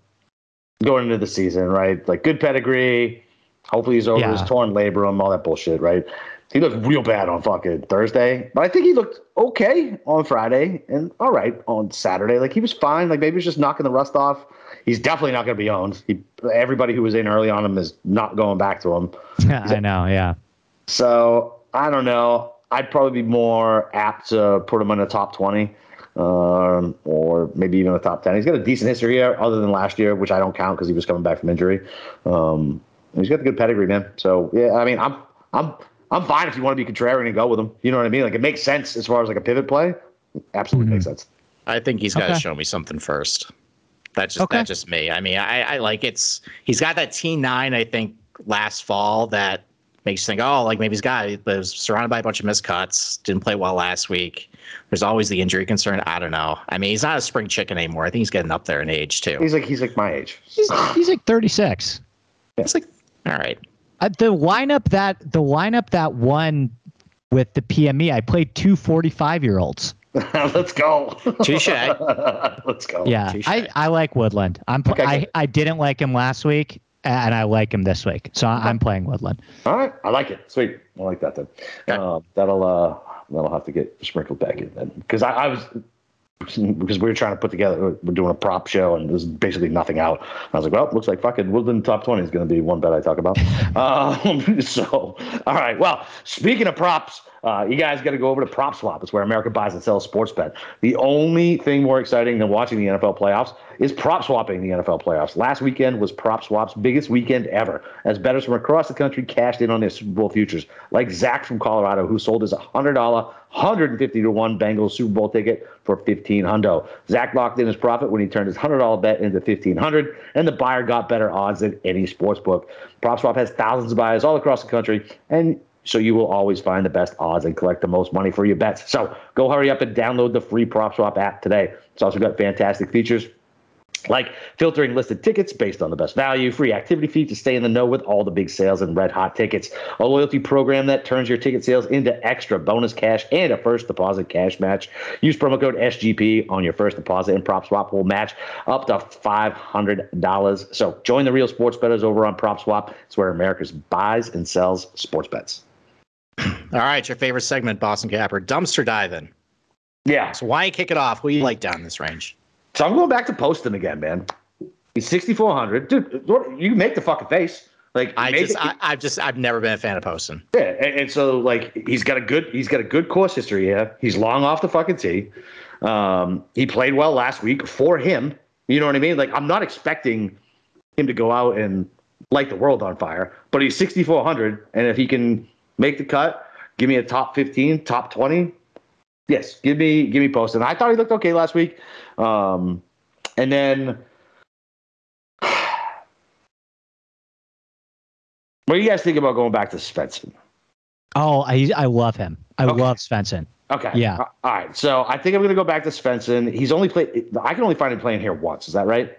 going into the season, right? Like good pedigree. Hopefully he's over Yeah. his torn labrum, all that bullshit, right? He looked real bad on fucking Thursday, but I think he looked okay on Friday and all right on Saturday. Like he was fine. Like maybe he's just knocking the rust off. He's definitely not going to be owned. He, everybody who was in early on him is not going back to him. *laughs* I know, yeah. So I don't know. I'd probably be more apt to put him in the top 20 um, or maybe even a top 10. He's got a decent history here other than last year, which I don't count because he was coming back from injury. Um, he's got the good pedigree, man. So yeah, I mean, I'm, I'm, I'm fine if you want to be contrarian and go with him. You know what I mean? Like it makes sense as far as like a pivot play. Absolutely makes sense. I think he's got to Okay. show me something first. That's just Okay. that's just me. I mean, I, I like it's he's got that T nine I think last fall that makes you think, oh, like maybe he's got he was surrounded by a bunch of miscuts, didn't play well last week. There's always the injury concern. I don't know. I mean, he's not a spring chicken anymore. I think he's getting up there in age too. He's like, he's like my age. He's, he's like 36. Yeah. It's like, all right, Uh, the lineup that the lineup that won with the PME, I played two 45 year olds. *laughs* Let's go. Touche. *laughs* Let's go. Yeah, touche. I, I like Woodland. I'm Okay, I. I didn't like him last week, and I like him this week. So I'm playing Woodland. All right, I like it. Sweet, I like that then. Okay. Uh, that'll uh, that'll have to get sprinkled back in then because I, I was because we were trying to put together we're doing a prop show and there's basically nothing out. I was like, well, looks like fucking Woodland top twenty is going to be one bet I talk about. *laughs* um, *laughs* so, all right. Well, speaking of props. Uh, you guys got to go over to Prop Swap. It's where America buys and sells sports bet. The only thing more exciting than watching the NFL playoffs is prop swapping the NFL playoffs. Last weekend was Prop Swap's biggest weekend ever, as bettors from across the country cashed in on their Super Bowl futures, like Zach from Colorado, who sold his $100, 150 to 1 Bengals Super Bowl ticket for 15 hundo. Zach locked in his profit when he turned his $100 bet into 1500 and the buyer got better odds than any sports book. PropSwap has thousands of buyers all across the country, and so you will always find the best odds and collect the most money for your bets. So go hurry up and download the free PropSwap app today. It's also got fantastic features like filtering listed tickets based on the best value, free activity fee to stay in the know with all the big sales and red hot tickets, a loyalty program that turns your ticket sales into extra bonus cash and a first deposit cash match. Use promo code SGP on your first deposit and PropSwap will match up to $500. So join the real sports bettors over on PropSwap. It's where America's buys and sells sports bets. All right, your favorite segment, Boston Capper, dumpster diving. Yeah. So why kick it off? Who you like down this range? So I'm going back to Poston again, man. He's 6,400. Dude, you make the fucking face. Like I just, I, have just, I've never been a fan of Poston. Yeah, and, and, so like he's got a good, he's got a good course history here. He's long off the fucking tee. Um, he played well last week for him. You know what I mean? Like I'm not expecting him to go out and light the world on fire, but he's 6,400, and if he can make the cut, give me a top 15, top 20. Yes, give me, give me Poston. I thought he looked okay last week. Um, and then, *sighs* what do you guys think about going back to Svensson? Oh, I I love him. I okay. love Svensson. Okay. Yeah. All right. So I think I'm going to go back to Svensson. He's only played. I can only find him playing here once. Is that right?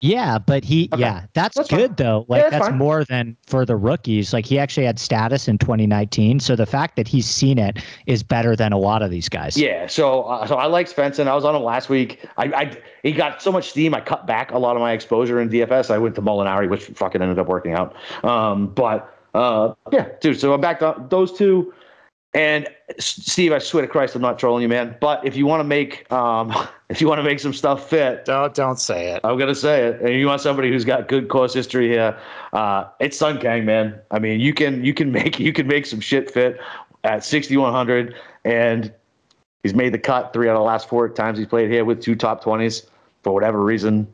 Yeah, but he okay. yeah, that's, that's good fine. though. Like yeah, that's, that's more than for the rookies. Like he actually had status in 2019, so the fact that he's seen it is better than a lot of these guys. Yeah, so uh, so I like Svensson. I was on him last week. I, I he got so much steam. I cut back a lot of my exposure in DFS. I went to Molinari, which fucking ended up working out. Um, but uh, yeah, dude. So I'm back to those two. And Steve, I swear to Christ, I'm not trolling you, man. But if you want to make, um, *laughs* if you want to make some stuff fit, don't don't say it. I'm gonna say it. And you want somebody who's got good course history here, uh, it's Sung Kang, man. I mean, you can you can *laughs* make you can make some shit fit at 6100, and he's made the cut three out of the last four times he's played here with two top 20s for whatever reason.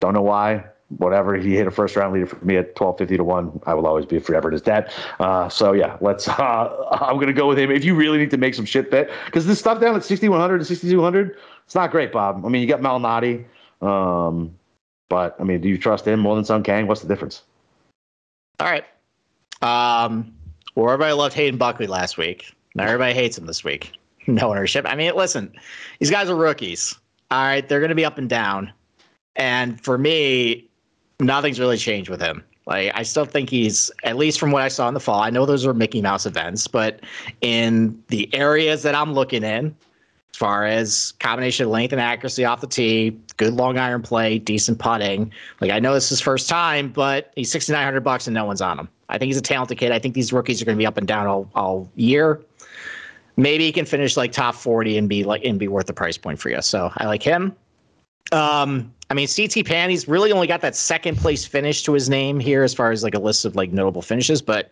Don't know why whatever he hit a first round leader for me at 1250 to 1 i will always be forever his dad uh, so yeah let's *laughs* uh, i'm gonna go with him. If you really need to make some shit bet because this stuff down at 6100 and 6200 it's not great bob. I mean you got malnati um, but i mean do you trust him more than Sung Kang? What's the difference? All right. Um, well everybody loved hayden buckley last week. Now everybody hates him this week. *laughs* No ownership. I mean listen these guys are rookies. All right they're gonna be up and down. And for me nothing's really changed with him. Like I still think he's at least from what I saw in the fall. I know those are Mickey Mouse events, but in the areas that I'm looking in, as far as combination of length and accuracy off the tee, good long iron play, decent putting. Like I know this is first time, but he's 6900 bucks and no one's on him. I think he's a talented kid. I think these rookies are going to be up and down all, all year. Maybe he can finish like top 40 and be like and be worth the price point for you. So I like him. Um, I mean, CT Pan, he's really only got that second place finish to his name here as far as like a list of like notable finishes. But,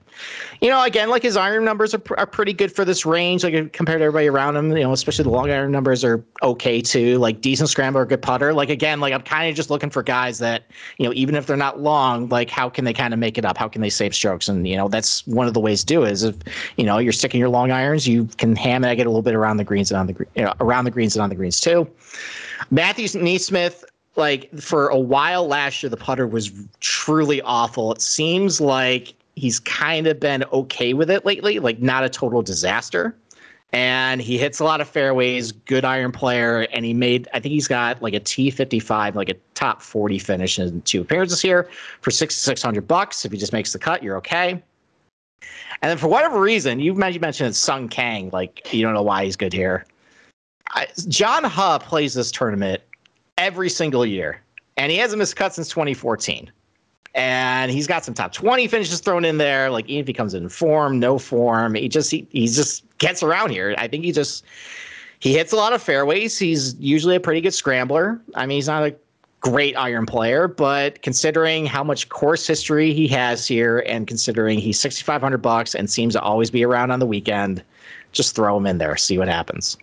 you know, again, like his iron numbers are, are pretty good for this range, like compared to everybody around him, you know, especially the long iron numbers are okay too. Like decent scrambler, good putter. Like, again, like I'm kind of just looking for guys that, you know, even if they're not long, like how can they kind of make it up? How can they save strokes? And, you know, that's one of the ways to do it is if, you know, you're sticking your long irons, you can ham it, get a little bit around the greens and on the, you know, around the greens and on the greens too. Matthew NeSmith, like for a while last year, the putter was truly awful. It seems like he's kind of been okay with it lately, like not a total disaster. And he hits a lot of fairways, good iron player, and he made I think he's got like a T fifty five, like a top forty finish in two appearances here for sixty six hundred bucks. If he just makes the cut, you're okay. And then for whatever reason, you mentioned Sung Kang, like you don't know why he's good here. I, John Huh plays this tournament every single year, and he hasn't missed a cut since 2014. And he's got some top 20 finishes thrown in there. Like even if he comes in form, no form, he just he, he just gets around here. I think he just he hits a lot of fairways. He's usually a pretty good scrambler. I mean, he's not a great iron player, but considering how much course history he has here, and considering he's 6,500 bucks and seems to always be around on the weekend, just throw him in there, see what happens.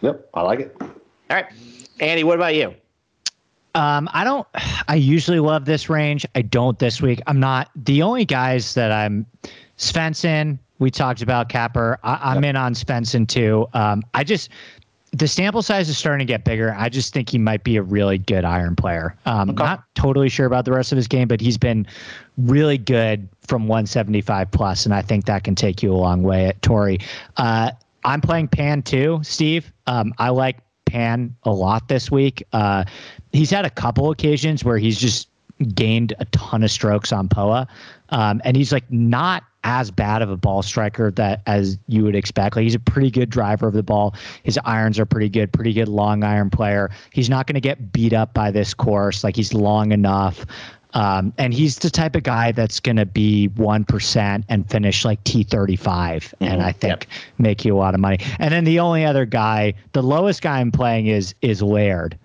Yep, I like it. All right, Andy, what about you? Um, I don't. I usually love this range. I don't this week. I'm not the only guys that I'm. Svensson, we talked about Capper. I, am yep. in on Svensson too. Um, I just the sample size is starting to get bigger. I just think he might be a really good iron player. Um, okay. Not totally sure about the rest of his game, but he's been really good from 175 plus, and I think that can take you a long way at Torrey. Uh, I'm playing Pan too, Steve. Um, I like a lot this week. Uh, he's had a couple occasions where he's just gained a ton of strokes on Poa, um, and he's like not as bad of a ball striker that as you would expect. Like he's a pretty good driver of the ball. His irons are pretty good, pretty good long iron player. He's not going to get beat up by this course. Like he's long enough. Um, and he's the type of guy that's going to be 1% and finish like T35 mm-hmm. and I think yep. make you a lot of money. And then the only other guy, the lowest guy I'm playing is is Laird,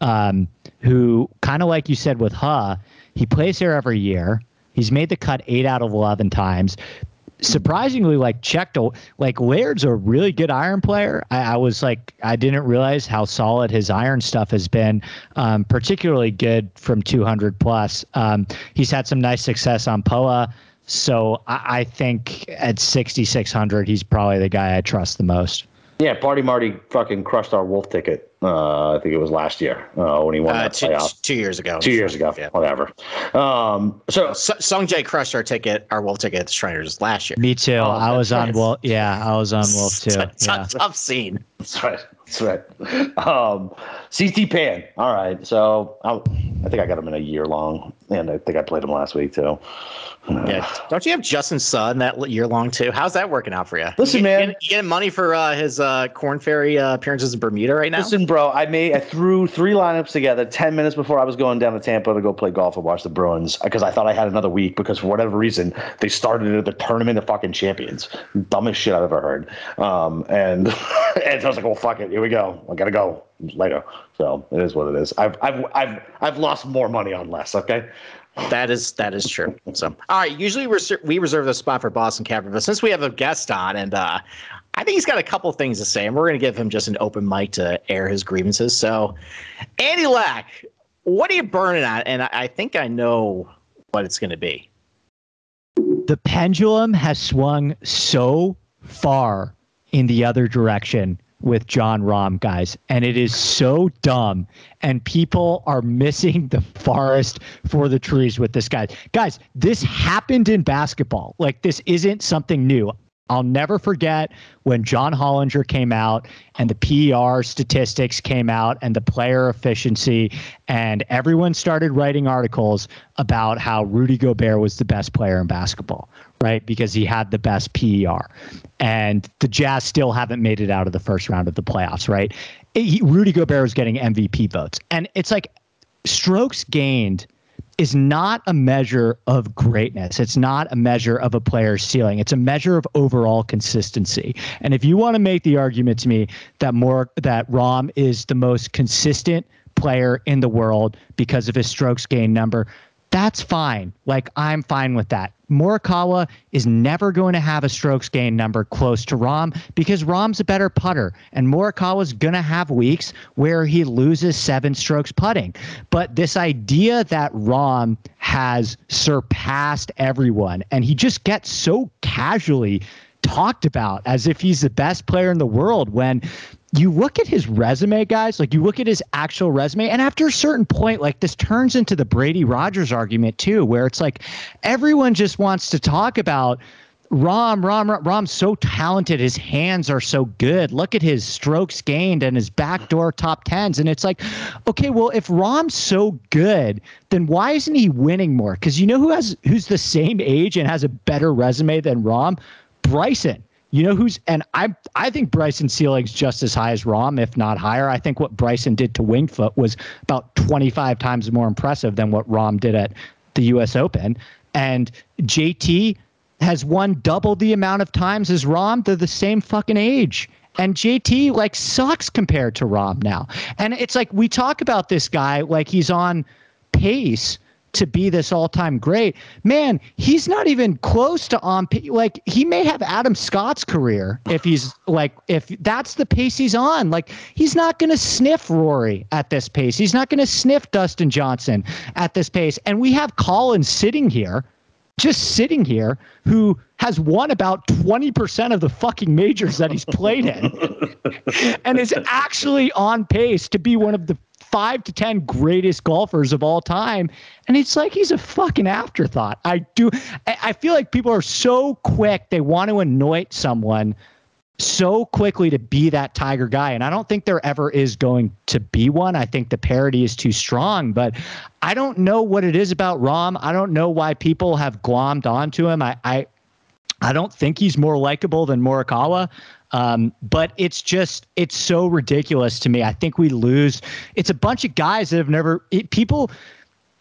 um, who kind of like you said with Huh, he plays here every year. He's made the cut eight out of 11 times surprisingly like checked like Laird's a really good iron player. I, I, was like I didn't realize how solid his iron stuff has been, um, particularly good from 200 plus. Um, he's had some nice success on Poa. So I, I think at 6,600, he's probably the guy I trust the most. Yeah, Party Marty fucking crushed our Wolff ticket. Uh, I think it was last year uh, when he won uh, that two, playoff. Two years ago. Two years ago. Yeah. Whatever. Um, so Sung Jae crushed our ticket, our Wolff ticket at the Shriners last year. Me too. Oh, I was on Wolff. Yeah, I was on Wolff *laughs* too. It's yeah. tough scene. That's right. That's right. Um, CT Pan. All right. So I, I think I got him in a year long, and I think I played him last week too. Yeah, don't you have Justin Suh that year long too? How's that working out for you? Listen, you, man, you getting money for uh, his uh, Korn Ferry uh, appearances in Bermuda right now? Listen, bro, I made I threw three lineups together ten minutes before I was going down to Tampa to go play golf and watch the Bruins because I thought I had another week because for whatever reason they started the tournament of fucking champions, dumbest shit I've ever heard. Um, and *laughs* and so I was like, well, fuck it, here we go. I gotta go later. So it is what it is. I've I've I've I've lost more money on less. Okay. That is that is true. So, all right. Usually we we reserve the spot for Boston Capper, but since we have a guest on, and uh, I think he's got a couple things to say, and we're going to give him just an open mic to air his grievances. So, Andy Lack, what are you burning at? And I, I think I know what it's going to be. The pendulum has swung so far in the other direction with Jon Rahm, guys, and it is so dumb. And people are missing the forest for the trees with this guy. Guys, this happened in basketball. Like, this isn't something new. I'll never forget when John Hollinger came out and the PER statistics came out and the player efficiency, and everyone started writing articles about how Rudy Gobert was the best player in basketball right? Because he had the best PER. And the Jazz still haven't made it out of the first round of the playoffs, right? He, Rudy Gobert was getting MVP votes. And it's like strokes gained is not a measure of greatness. It's not a measure of a player's ceiling. It's a measure of overall consistency. And if you want to make the argument to me that more that Rahm is the most consistent player in the world because of his strokes gain number, that's fine. Like I'm fine with that. Morikawa is never going to have a strokes gain number close to Rahm because Rahm's a better putter, and Morikawa's going to have weeks where he loses seven strokes putting. But this idea that Rahm has surpassed everyone, and he just gets so casually talked about as if he's the best player in the world when you look at his resume, guys, like you look at his actual resume, and after a certain point, like this turns into the Brady Rodgers argument too, where it's like everyone just wants to talk about Rahm. Rahm. Rahm's so talented. His hands are so good. Look at his strokes gained and his backdoor top tens. And it's like, okay, well, if Rahm's so good, then why isn't he winning more? Because you know who has who's the same age and has a better resume than Rahm? Bryson. You know who's and I I think Bryson ceiling's just as high as Rahm, if not higher. I think what Bryson did to Wingfoot was about 25 times more impressive than what Rahm did at the U.S. Open. And JT has won double the amount of times as Rahm. They're the same fucking age. And JT like sucks compared to Rahm now. And it's like we talk about this guy like he's on pace to be this all-time great. Man, he's not even close to on like he may have Adam Scott's career if he's like if that's the pace he's on. Like he's not going to sniff Rory at this pace. He's not going to sniff Dustin Johnson at this pace. And we have Collin sitting here just sitting here who has won about 20% of the fucking majors that he's played in *laughs* and is actually on pace to be one of the five to 10 greatest golfers of all time. And it's like he's a fucking afterthought. I do, I feel like people are so quick, they want to anoint someone so quickly to be that Tiger guy. And I don't think there ever is going to be one. I think the parody is too strong, but I don't know what it is about Rahm I don't know why people have glommed onto him. I, I, I don't think he's more likable than Morikawa. Um, but it's just it's so ridiculous to me. I think we lose. It's a bunch of guys that have never it, people.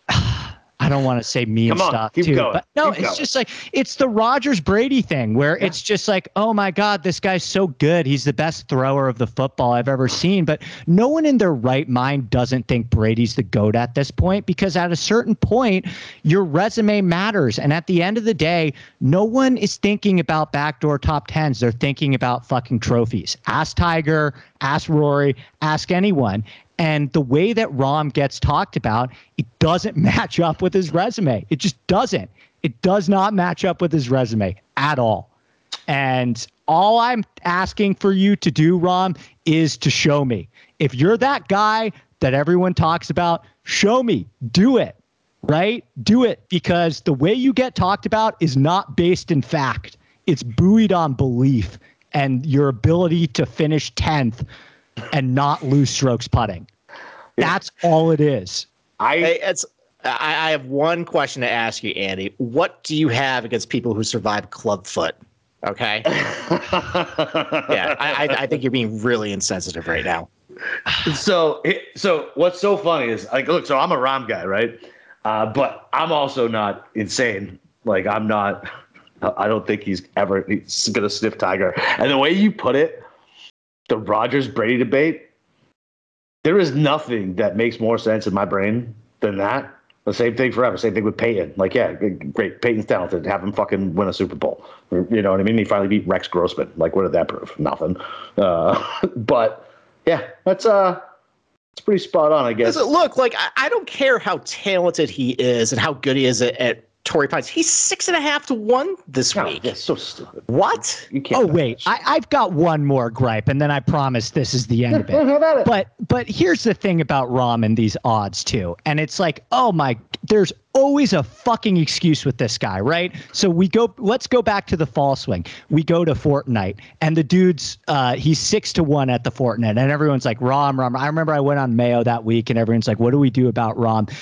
*sighs* I don't want to say meme Come on, stuff too, going, but no, it's going. just like it's the Rodgers Brady thing where it's just like, oh my God, this guy's so good. He's the best thrower of the football I've ever seen. But no one in their right mind doesn't think Brady's the goat at this point because at a certain point, your resume matters. And at the end of the day, no one is thinking about backdoor top tens. They're thinking about fucking trophies. Ask Tiger, ask Rory, ask anyone. And the way that Rahm gets talked about, it doesn't *laughs* match up with his resume. It just doesn't. It does not match up with his resume at all. And all I'm asking for you to do, Rahm, is to show me. If you're that guy that everyone talks about, show me. Do it. Right? Do it because the way you get talked about is not based in fact. It's buoyed on belief and your ability to finish 10th and not lose strokes putting. That's all it is. I Hey, it's. I, I have one question to ask you, Andy. What do you have against people who survive clubfoot? Okay. *laughs* yeah, I, I, I think you're being really insensitive right now. so so what's so funny is like look so i'm a Rahm guy right uh, but i'm also not insane like i'm not i don't think he's ever he's gonna sniff tiger and the way you put it the Rodgers brady debate there is nothing that makes more sense in my brain than that. The same thing forever. Same thing with peyton. Like yeah great. Peyton's talented. Have him fucking win a super bowl. You know what i mean? He finally beat rex grossman. Like what did that prove? Nothing. Uh, *laughs* but yeah, that's uh, it's pretty spot on, I guess. Look, like I, I don't care how talented he is and how good he is at, at Torrey Pines. He's six and a half to one this No, week. that's so stupid. What? You can't. Oh wait, I, I've got one more gripe, and then I promise this is the end of it. *laughs* But but here's the thing about Rahm and these odds too, and it's like, oh my, there's always a fucking excuse with this guy, right? So we go, let's go back to the fall swing. We go to Fortinet, and the dude's uh, he's six to one at the Fortinet, and everyone's like, Rahm, Rahm. I remember I went on Mayo that week, and everyone's like, what do we do about Rahm?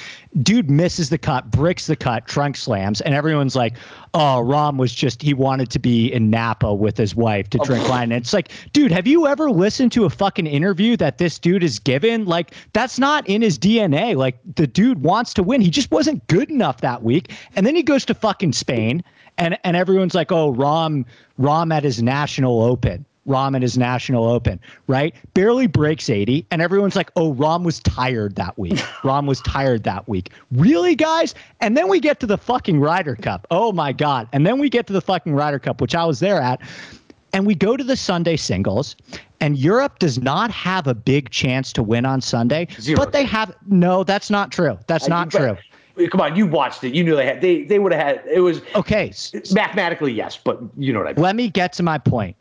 Dude misses the cut, bricks the cut, trunk slams, and everyone's like, oh, Rahm was just he wanted to be in Napa with his wife to drink wine. And it's like, dude, have you ever listened to a fucking interview that this dude is given? Like, that's not in his DNA. Like, the dude wants to win. He just wasn't good enough that week. And then he goes to fucking Spain, and and everyone's like, oh, Rahm, Rahm at his national open. Rahm at his national open, right? Barely breaks 80, and everyone's like, oh, Rahm was tired that week. *laughs* Rahm was tired that week. Really, guys? And then we get to the fucking Ryder Cup. Oh my God. And then we get to the fucking Ryder Cup, which I was there at. And we go to the Sunday singles, and Europe does not have a big chance to win on Sunday. Zero But they have no, that's not true. That's not true. Come on, you watched it. You knew they had. They they would have had. It was Okay. mathematically yes, but you know what I mean. Let me get to my point.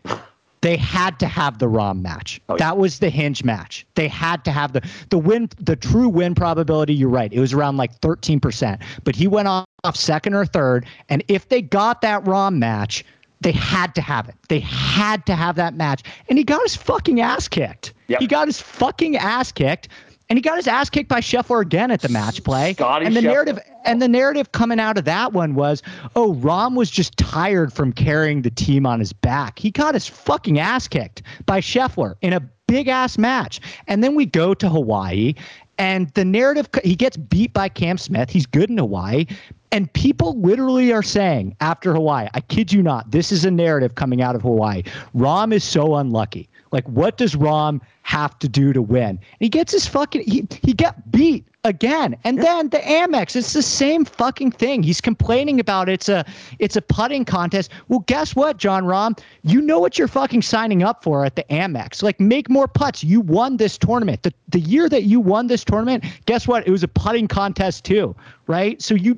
They had to have the Rahm match. Oh, yeah. That was the hinge match. They had to have the the win the true win probability, you're right. It was around like 13%. But he went off second or third. And if they got that Rahm match, they had to have it. They had to have that match. And he got his fucking ass kicked. Yep. He got his fucking ass kicked. And he got his ass kicked by Scheffler again at the match play. Scotty and the Scheffler. narrative and the narrative coming out of that one was, oh, Rahm was just tired from carrying the team on his back. He got his fucking ass kicked by Scheffler in a big ass match. And then we go to Hawaii, and the narrative he gets beat by Cam Smith. He's good in Hawaii. And people literally are saying after Hawaii, I kid you not, this is a narrative coming out of Hawaii. Rahm is so unlucky. Like, what does Rahm have to do to win? And he gets his fucking he he got beat again. And then the Amex, it's the same fucking thing. He's complaining about it's a it's a putting contest. Well, guess what, Jon Rahm? You know what you're fucking signing up for at the Amex. Like make more putts. You won this tournament. The the year that you won this tournament, guess what? It was a putting contest too, right? So you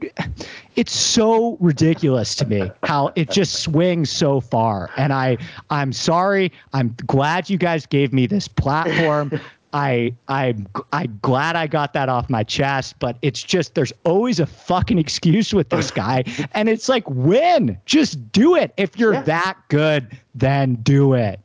it's so ridiculous to me how it just swings so far. And I I'm sorry. I'm glad you guys gave me this platform. *laughs* I I'm I'm glad I got that off my chest, but it's just there's always a fucking excuse with this *laughs* guy, and it's like win, just do it. If you're Yeah. that good, then do it.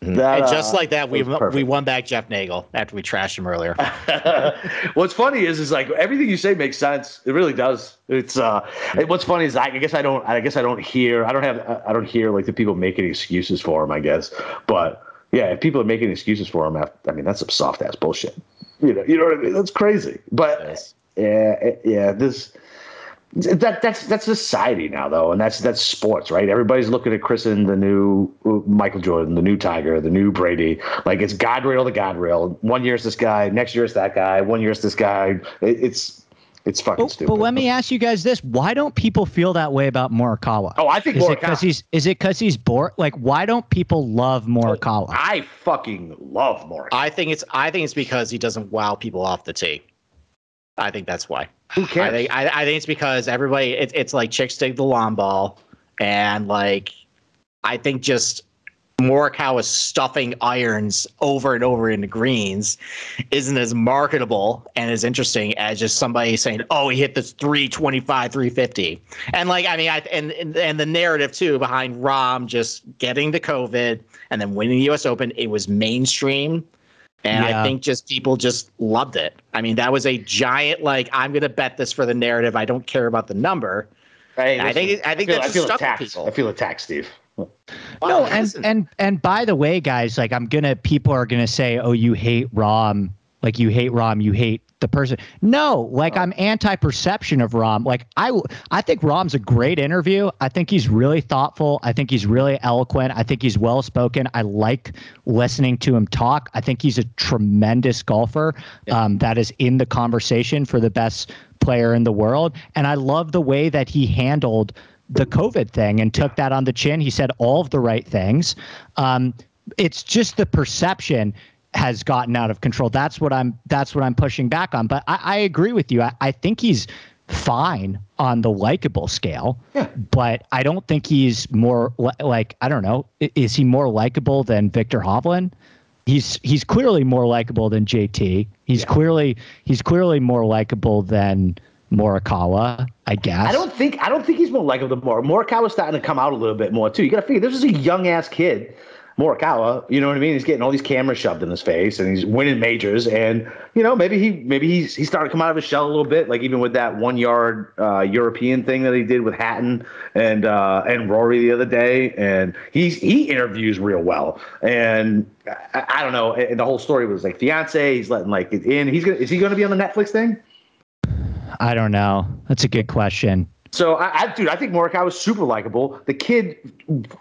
That, and just uh, like that, we we won back Jeff Nagel after we trashed him earlier. *laughs* what's funny is is like everything you say makes sense. It really does. It's uh. it- what's funny is I, I guess I don't. I guess I don't hear. I don't have. I don't hear like the people making excuses for him. I guess, but yeah, if people are making excuses for him, I mean that's some soft ass bullshit. You know. You know what I mean? That's crazy. But Yes. yeah, yeah. This that that's that's society now though, and that's that's sports, right? Everybody's looking at Chris and the new uh, Michael Jordan, the new Tiger, the new Brady. Like it's God rail to God rail. One year it's this guy, next year it's that guy, one year it's this guy. It, it's it's fucking But, stupid. but let me ask you guys this: Why don't people feel that way about Morikawa? Oh, I think is Morikawa. because he's is it because he's bored? Like, why don't people love oh, Morikawa? I fucking love Morikawa. I think it's I think it's because he doesn't wow people off the tee. I think that's why. Who I cares? think I, I think it's because everybody it, it's like chicks dig the lawn ball, and like I think just Morikawa is stuffing irons over and over into greens isn't as marketable and as interesting as just somebody saying, "Oh, he hit this 325, 350." And like I mean, I and and, and the narrative too behind Rahm just getting the COVID and then winning the U.S. Open, it was mainstream. And Yeah. I think just people just loved it. I mean, that was a giant like I'm going to bet this for the narrative. I don't care about the number. Hey, I think- I think feel, that's I feel stuck with attacked. people. I feel attacked, Steve. No, and and and by the way, guys, like I'm gonna people are gonna say, "Oh, you hate Rahm, like you hate Rahm, you hate the person." No, like I'm anti-perception of Rahm. Like I, I think Rahm's a great interview. I think he's really thoughtful. I think he's really eloquent. I think he's well spoken. I like listening to him talk. I think he's a tremendous golfer um, that is in the conversation for the best player in the world. And I love the way that he handled the COVID thing and took that on the chin. He said all of the right things. Um, it's just the perception has gotten out of control. That's what I'm. That's what I'm pushing back on. But I, I agree with you. I, I think he's fine on the likable scale. Yeah. But I don't think he's more li- like I don't know. Is he more likable than Viktor Hovland? He's he's clearly more likable than JT. He's clearly he's clearly more likable than Morikawa. I guess. I don't think I don't think he's more likable than Mor Morikawa's starting to come out a little bit more too. You got to figure this is a young ass kid, Morikawa. You know what I mean? He's getting all these cameras shoved in his face, and he's winning majors. And you know, maybe he maybe he's he's starting to come out of his shell a little bit. Like even with that one yard uh, European thing that he did with Hatton and uh, and Rory the other day. And he's he interviews real well. And I, I don't know. And the whole story was like fiance. He's letting like in. He's gonna is he to be on the Netflix thing? I don't know. That's a good question. So I, I dude, I think Morikawa was super likable. The kid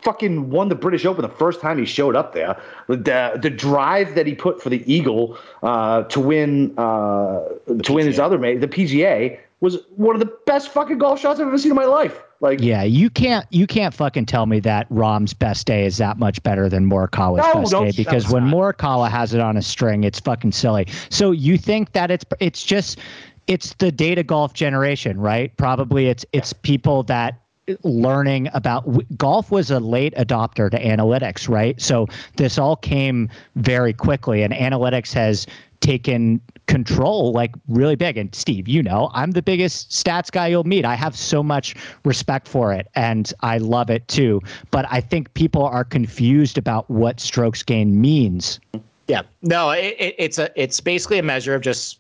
fucking won the British Open the first time he showed up there. The the drive that he put for the eagle uh, to win uh, to win his other mate, the PGA, was one of the best fucking golf shots I've ever seen in my life. Like Yeah, you can't you can't fucking tell me that Rahm's best day is that much better than Morikawa's No, best day because when not. Morikawa has it on a string, it's fucking silly. So you think that it's it's just it's the data golf generation, right? Probably it's it's people that learning about golf was a late adopter to analytics, right? So this all came very quickly and analytics has taken control like really big and Steve, you know, I'm the biggest stats guy you'll meet. I have so much respect for it and I love it too, but I think people are confused about what strokes gain means. Yeah, no, it, it, it's a it's basically a measure of just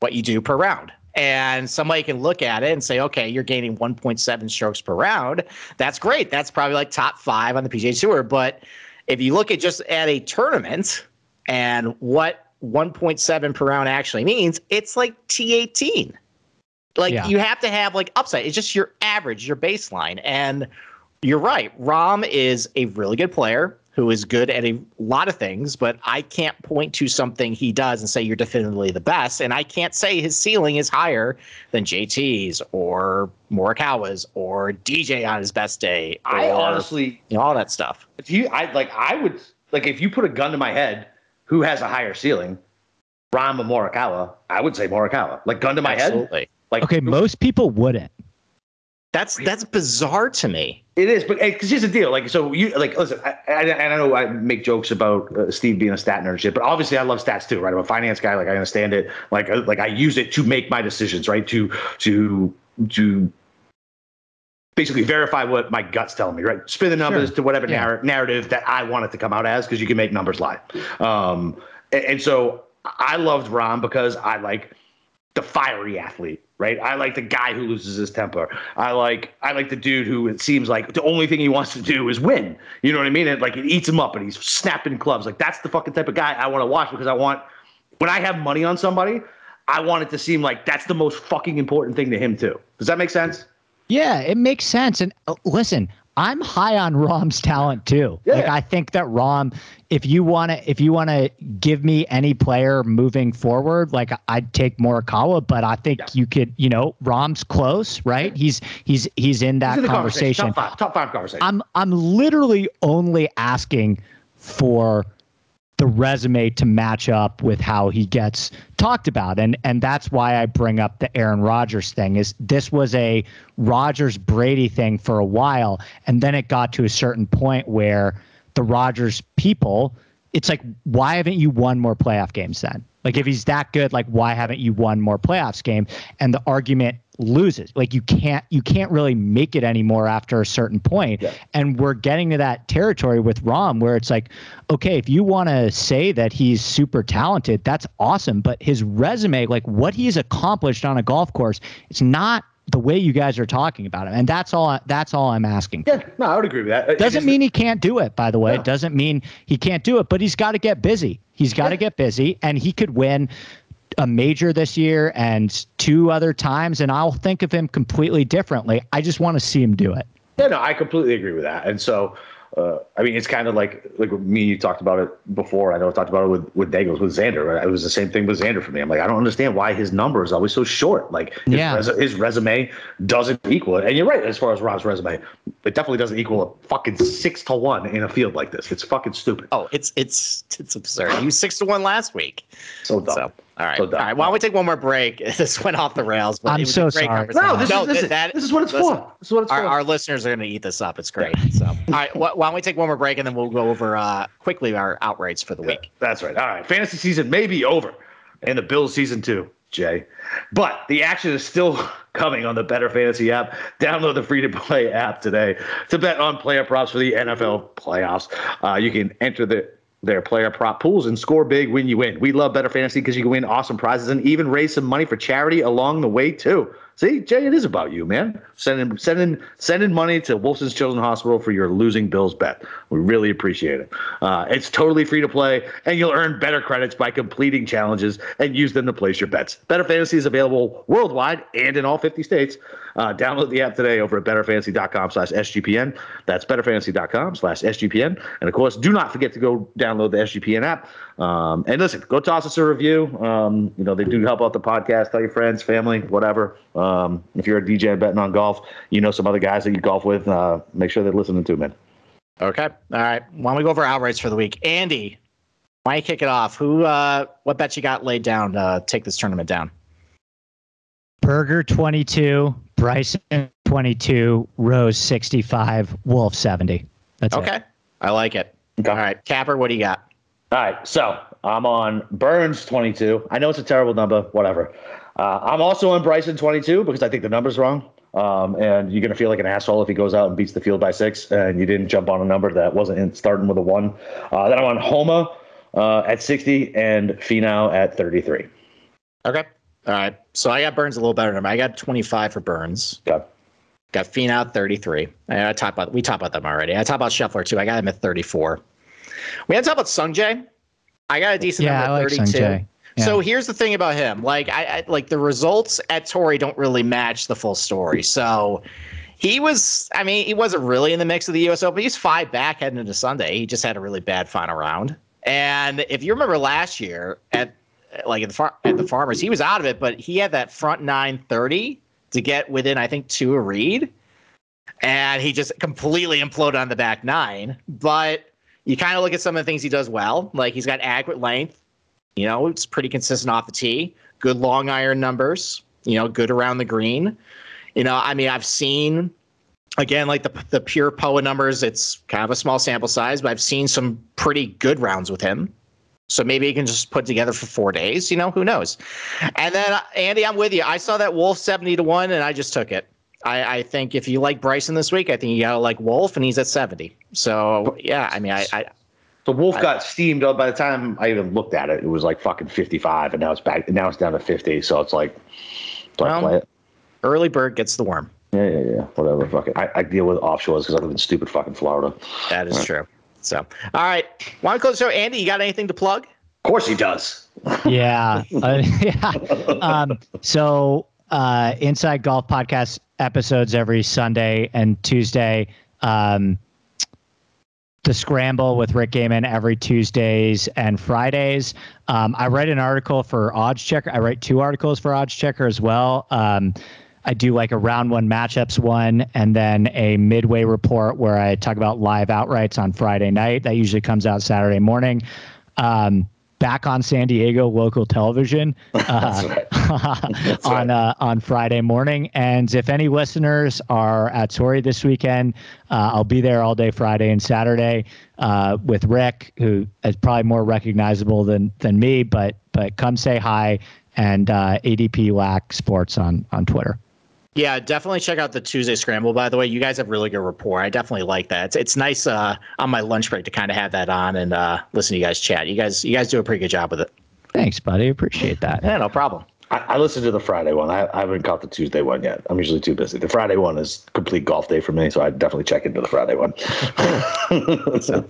what you do per round. And somebody can look at it and say, okay, you're gaining 1.7 strokes per round. That's great. That's probably like top five on the PGA Tour. But if you look at just at a tournament and what 1.7 per round actually means, it's like T18. Like Yeah. you have to have like upside. It's just your average, your baseline. And you're right. Rom is a really good player who is good at a lot of things, but I can't point to something he does and say you're definitively the best. And I can't say his ceiling is higher than JT's or Morikawa's or DJ on his best day. I honestly, you know, all that stuff. if you, I like, I would like if you put a gun to my head, who has a higher ceiling, Rahm or Morikawa? I would say Morikawa. Like gun to my head. Absolutely. Like Okay, most people wouldn't. That's that's bizarre to me. It is, but because here's the deal. Like, so you like listen. I, I, and I know I make jokes about uh, Steve being a stat nerd and shit, but obviously I love stats too, right? I'm a finance guy. Like, I understand it. Like, uh, like I use it to make my decisions, right? To to to basically verify what my gut's telling me, right? Spin the numbers Sure. to whatever Yeah. narr- narrative that I want it to come out as, because you can make numbers lie. Um, and, and so I loved Rahm because I like the fiery athlete, right? I like the guy who loses his temper. I like I like the dude who it seems like the only thing he wants to do is win. You know what I mean? And like it eats him up and he's snapping clubs. Like that's the fucking type of guy I want to watch because I want when I have money on somebody, I want it to seem like that's the most fucking important thing to him too. Does that make sense? Yeah, it makes sense. And uh, listen, I'm high on Rahm's talent too. Like I think that Rahm, if you want to, if you want to give me any player moving forward, like I'd take Morikawa, but I think Yeah. you could, you know, Rahm's close, right? He's he's he's in that These are the conversation. Top five, top five conversation. I'm I'm literally only asking for the resume to match up with how he gets talked about. And and that's why I bring up the Aaron Rodgers thing is this was a Rodgers Brady thing for a while and then it got to a certain point where the Rodgers people it's like why haven't you won more playoff games then? Like if he's that good like why haven't you won more playoffs game? And the argument loses like you can't you can't really make it anymore after a certain point Yeah. and we're getting to that territory with Rahm where it's like okay if you want to say that he's super talented that's awesome but his resume like what he's accomplished on a golf course it's not the way you guys are talking about him and that's all that's all I'm asking yeah, no, I would agree with that. It- doesn't mean he can't do it, by the way. No. It doesn't mean he can't do it, but he's got to get busy. He's got to Yeah. get busy, and he could win a major this year and two other times, and I'll think of him completely differently. I just want to see him do it. Yeah, no, I completely agree with that. And so, uh, I mean, it's kind of like like me you talked about it before. I know I talked about it with with Dagos, with Xander. Right? It was the same thing with Xander for me. I'm like, I don't understand why his number is always so short. Like, his, Yeah. res- his resume doesn't equal it. And you're right, as far as Rahm's resume, it definitely doesn't equal a fucking six to one in a field like this. It's fucking stupid. Oh, it's it's it's absurd. He was six to one last week. So dumb. So all right, So all dumb. Why don't we take one more break? *laughs* This went off the rails, but I'm it was so a great sorry. no, this No, is this, is that- this is what it's listen, for. This is what it's Our, for. our listeners are going to eat this up. It's great. So, all right, wh- why don't we take one more break and then we'll go over uh, quickly our outrates for the week. That's right. All right. Fantasy season may be over and the Bills season too, Jay. But the action is still *laughs* coming on the Better Fantasy app. Download the free to play app today to bet on player props for the NFL playoffs. Uh, you can enter the their player prop pools and score big when you win. We love Better Fantasy because you can win awesome prizes and even raise some money for charity along the way too. See, Jay, it is about you, man. Sending sending sending money to Wolfson's Children's Hospital for your losing Bills bet. We really appreciate it. Uh, it's totally free to play, and you'll earn better credits by completing challenges and use them to place your bets. Better Fantasy is available worldwide and in all 50 states. Uh, download the app today over at betterfantasy.com slash SGPN. That's betterfantasy.com slash SGPN. And of course, do not forget to go download the SGPN app. Um, and listen, go toss us a review. Um, you know, they do help out the podcast. Tell your friends, family, whatever. Um, if you're a DJ and betting on golf, you know some other guys that you golf with. Uh, make sure they're listening to, man. Okay. All right. Why don't we go over outrights for the week? Andy, why don't you kick it off? Who, uh, what bets you got laid down to take this tournament down? Berger 22, Bryson 22, Rose 65, Wolff 70. That's it. Okay. I like it. Okay. All right. Capper, what do you got? All right, so I'm on Burns 22. I know it's a terrible number, whatever. Uh, I'm also on Bryson 22 because I think the number's wrong. Um, and you're going to feel like an asshole if he goes out and beats the field by six and you didn't jump on a number that wasn't in, starting with a one. Uh, then I'm on Homa uh, at 60 and Finau at 33. Okay. All right. So I got Burns a little better number. I got 25 for Burns. Okay. Got Finau 33. I, I talked about we talked about them already. I talked about Scheffler too. I got him at 34. We had to talk about Sungjae. I got a decent Yeah, number like at 32. Sungjae. Yeah. So here's the thing about him. Like I, I like the results at Torrey don't really match the full story. So he was I mean, he wasn't really in the mix of the US Open. He's five back heading into Sunday. He just had a really bad final round. And if you remember last year at like at the far, at the farmers, he was out of it, but he had that front nine thirty to get within, I think, two a read. And he just completely imploded on the back nine. But you kind of look at some of the things he does well. Like he's got adequate length. You know, it's pretty consistent off the tee. Good long iron numbers. You know, good around the green. You know, I mean, I've seen again like the the pure POA numbers. It's kind of a small sample size, but I've seen some pretty good rounds with him. So maybe he can just put together for four days. You know, who knows? And then uh, Andy, I'm with you. I saw that Wolff seventy to one, and I just took it. I, I think if you like Bryson this week, I think you gotta like Wolff, and he's at seventy. So yeah, I mean, I, I So Wolff got steamed up by the time I even looked at it. It was like fucking 55, and now it's back. Now it's down to 50. So it's like, do I Well, play it? early bird gets the worm. Yeah, yeah, yeah. Whatever. Fuck it. I, I deal with offshores because I live in stupid fucking Florida. That is true. So all right, want to close the show? Andy, you got anything to plug? Of course he does. yeah. Uh, *laughs* yeah. *laughs* Um, so uh, Inside Golf Podcast episodes every Sunday and Tuesday. Um, the Scramble with Rick Gehman every Tuesdays and Fridays. Um, I write an article for Odds Checker. I write two articles for Odds Checker as well. Um, I do like a round one matchups one and then a midway report where I talk about live outrights on Friday night. That usually comes out Saturday morning. Um, back on San Diego local television *laughs* uh, *laughs* on uh, on Friday morning. And if any listeners are at Torrey this weekend, uh, I'll be there all day Friday and Saturday uh, with Rick, who is probably more recognizable than than me. But but come say hi and uh, ADP Lack Sports on on Twitter. Yeah, definitely check out the Tuesday Scramble. By the way, you guys have really good rapport. I definitely like that. It's, it's nice uh, on my lunch break to kind of have that on and uh, listen to you guys chat. You guys, you guys do a pretty good job with it. Thanks, buddy. Appreciate that. Yeah, no problem. I, I listened to the Friday one. I, I haven't caught the Tuesday one yet. I'm usually too busy. The Friday one is complete golf day for me, so I definitely check into the Friday one. *laughs* So-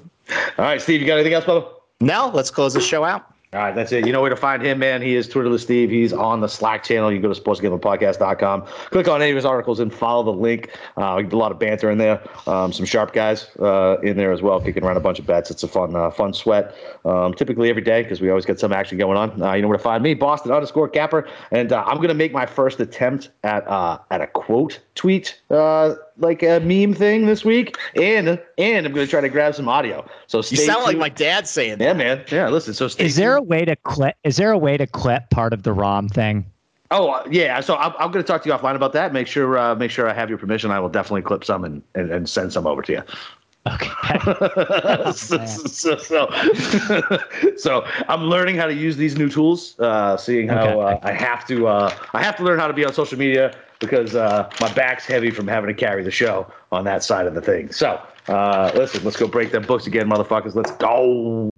All right, Steve, you got anything else, Bubba? Now let's close the show out. All right, that's it. You know where to find him, man. He is Twitterless Steve. He's on the Slack channel. You go to sportsgamblingpodcast.com, click on any of his articles, and follow the link. Uh, a lot of banter in there. Um, some sharp guys uh, in there as well, kicking around a bunch of bets. It's a fun, uh, fun sweat. Um, typically every day because we always get some action going on. Uh, you know where to find me, Boston underscore Capper, and uh, I'm gonna make my first attempt at uh, at a quote tweet, uh, like a meme thing this week, and and I'm gonna try to grab some audio. So You stay sound like my dad saying that. yeah, man. Yeah, listen. So stay Is there tuned. a way to clip? Is there a way to clip part of the Rahm thing? Oh uh, yeah, so I'm, I'm going to talk to you offline about that. Make sure uh, make sure I have your permission. I will definitely clip some and, and, and send some over to you. Okay. *laughs* *laughs* so, so, so, *laughs* so I'm learning how to use these new tools. Uh, seeing how Okay. uh, I have to uh, I have to learn how to be on social media because uh, my back's heavy from having to carry the show on that side of the thing. So uh, listen, let's go break them books again, motherfuckers. Let's go.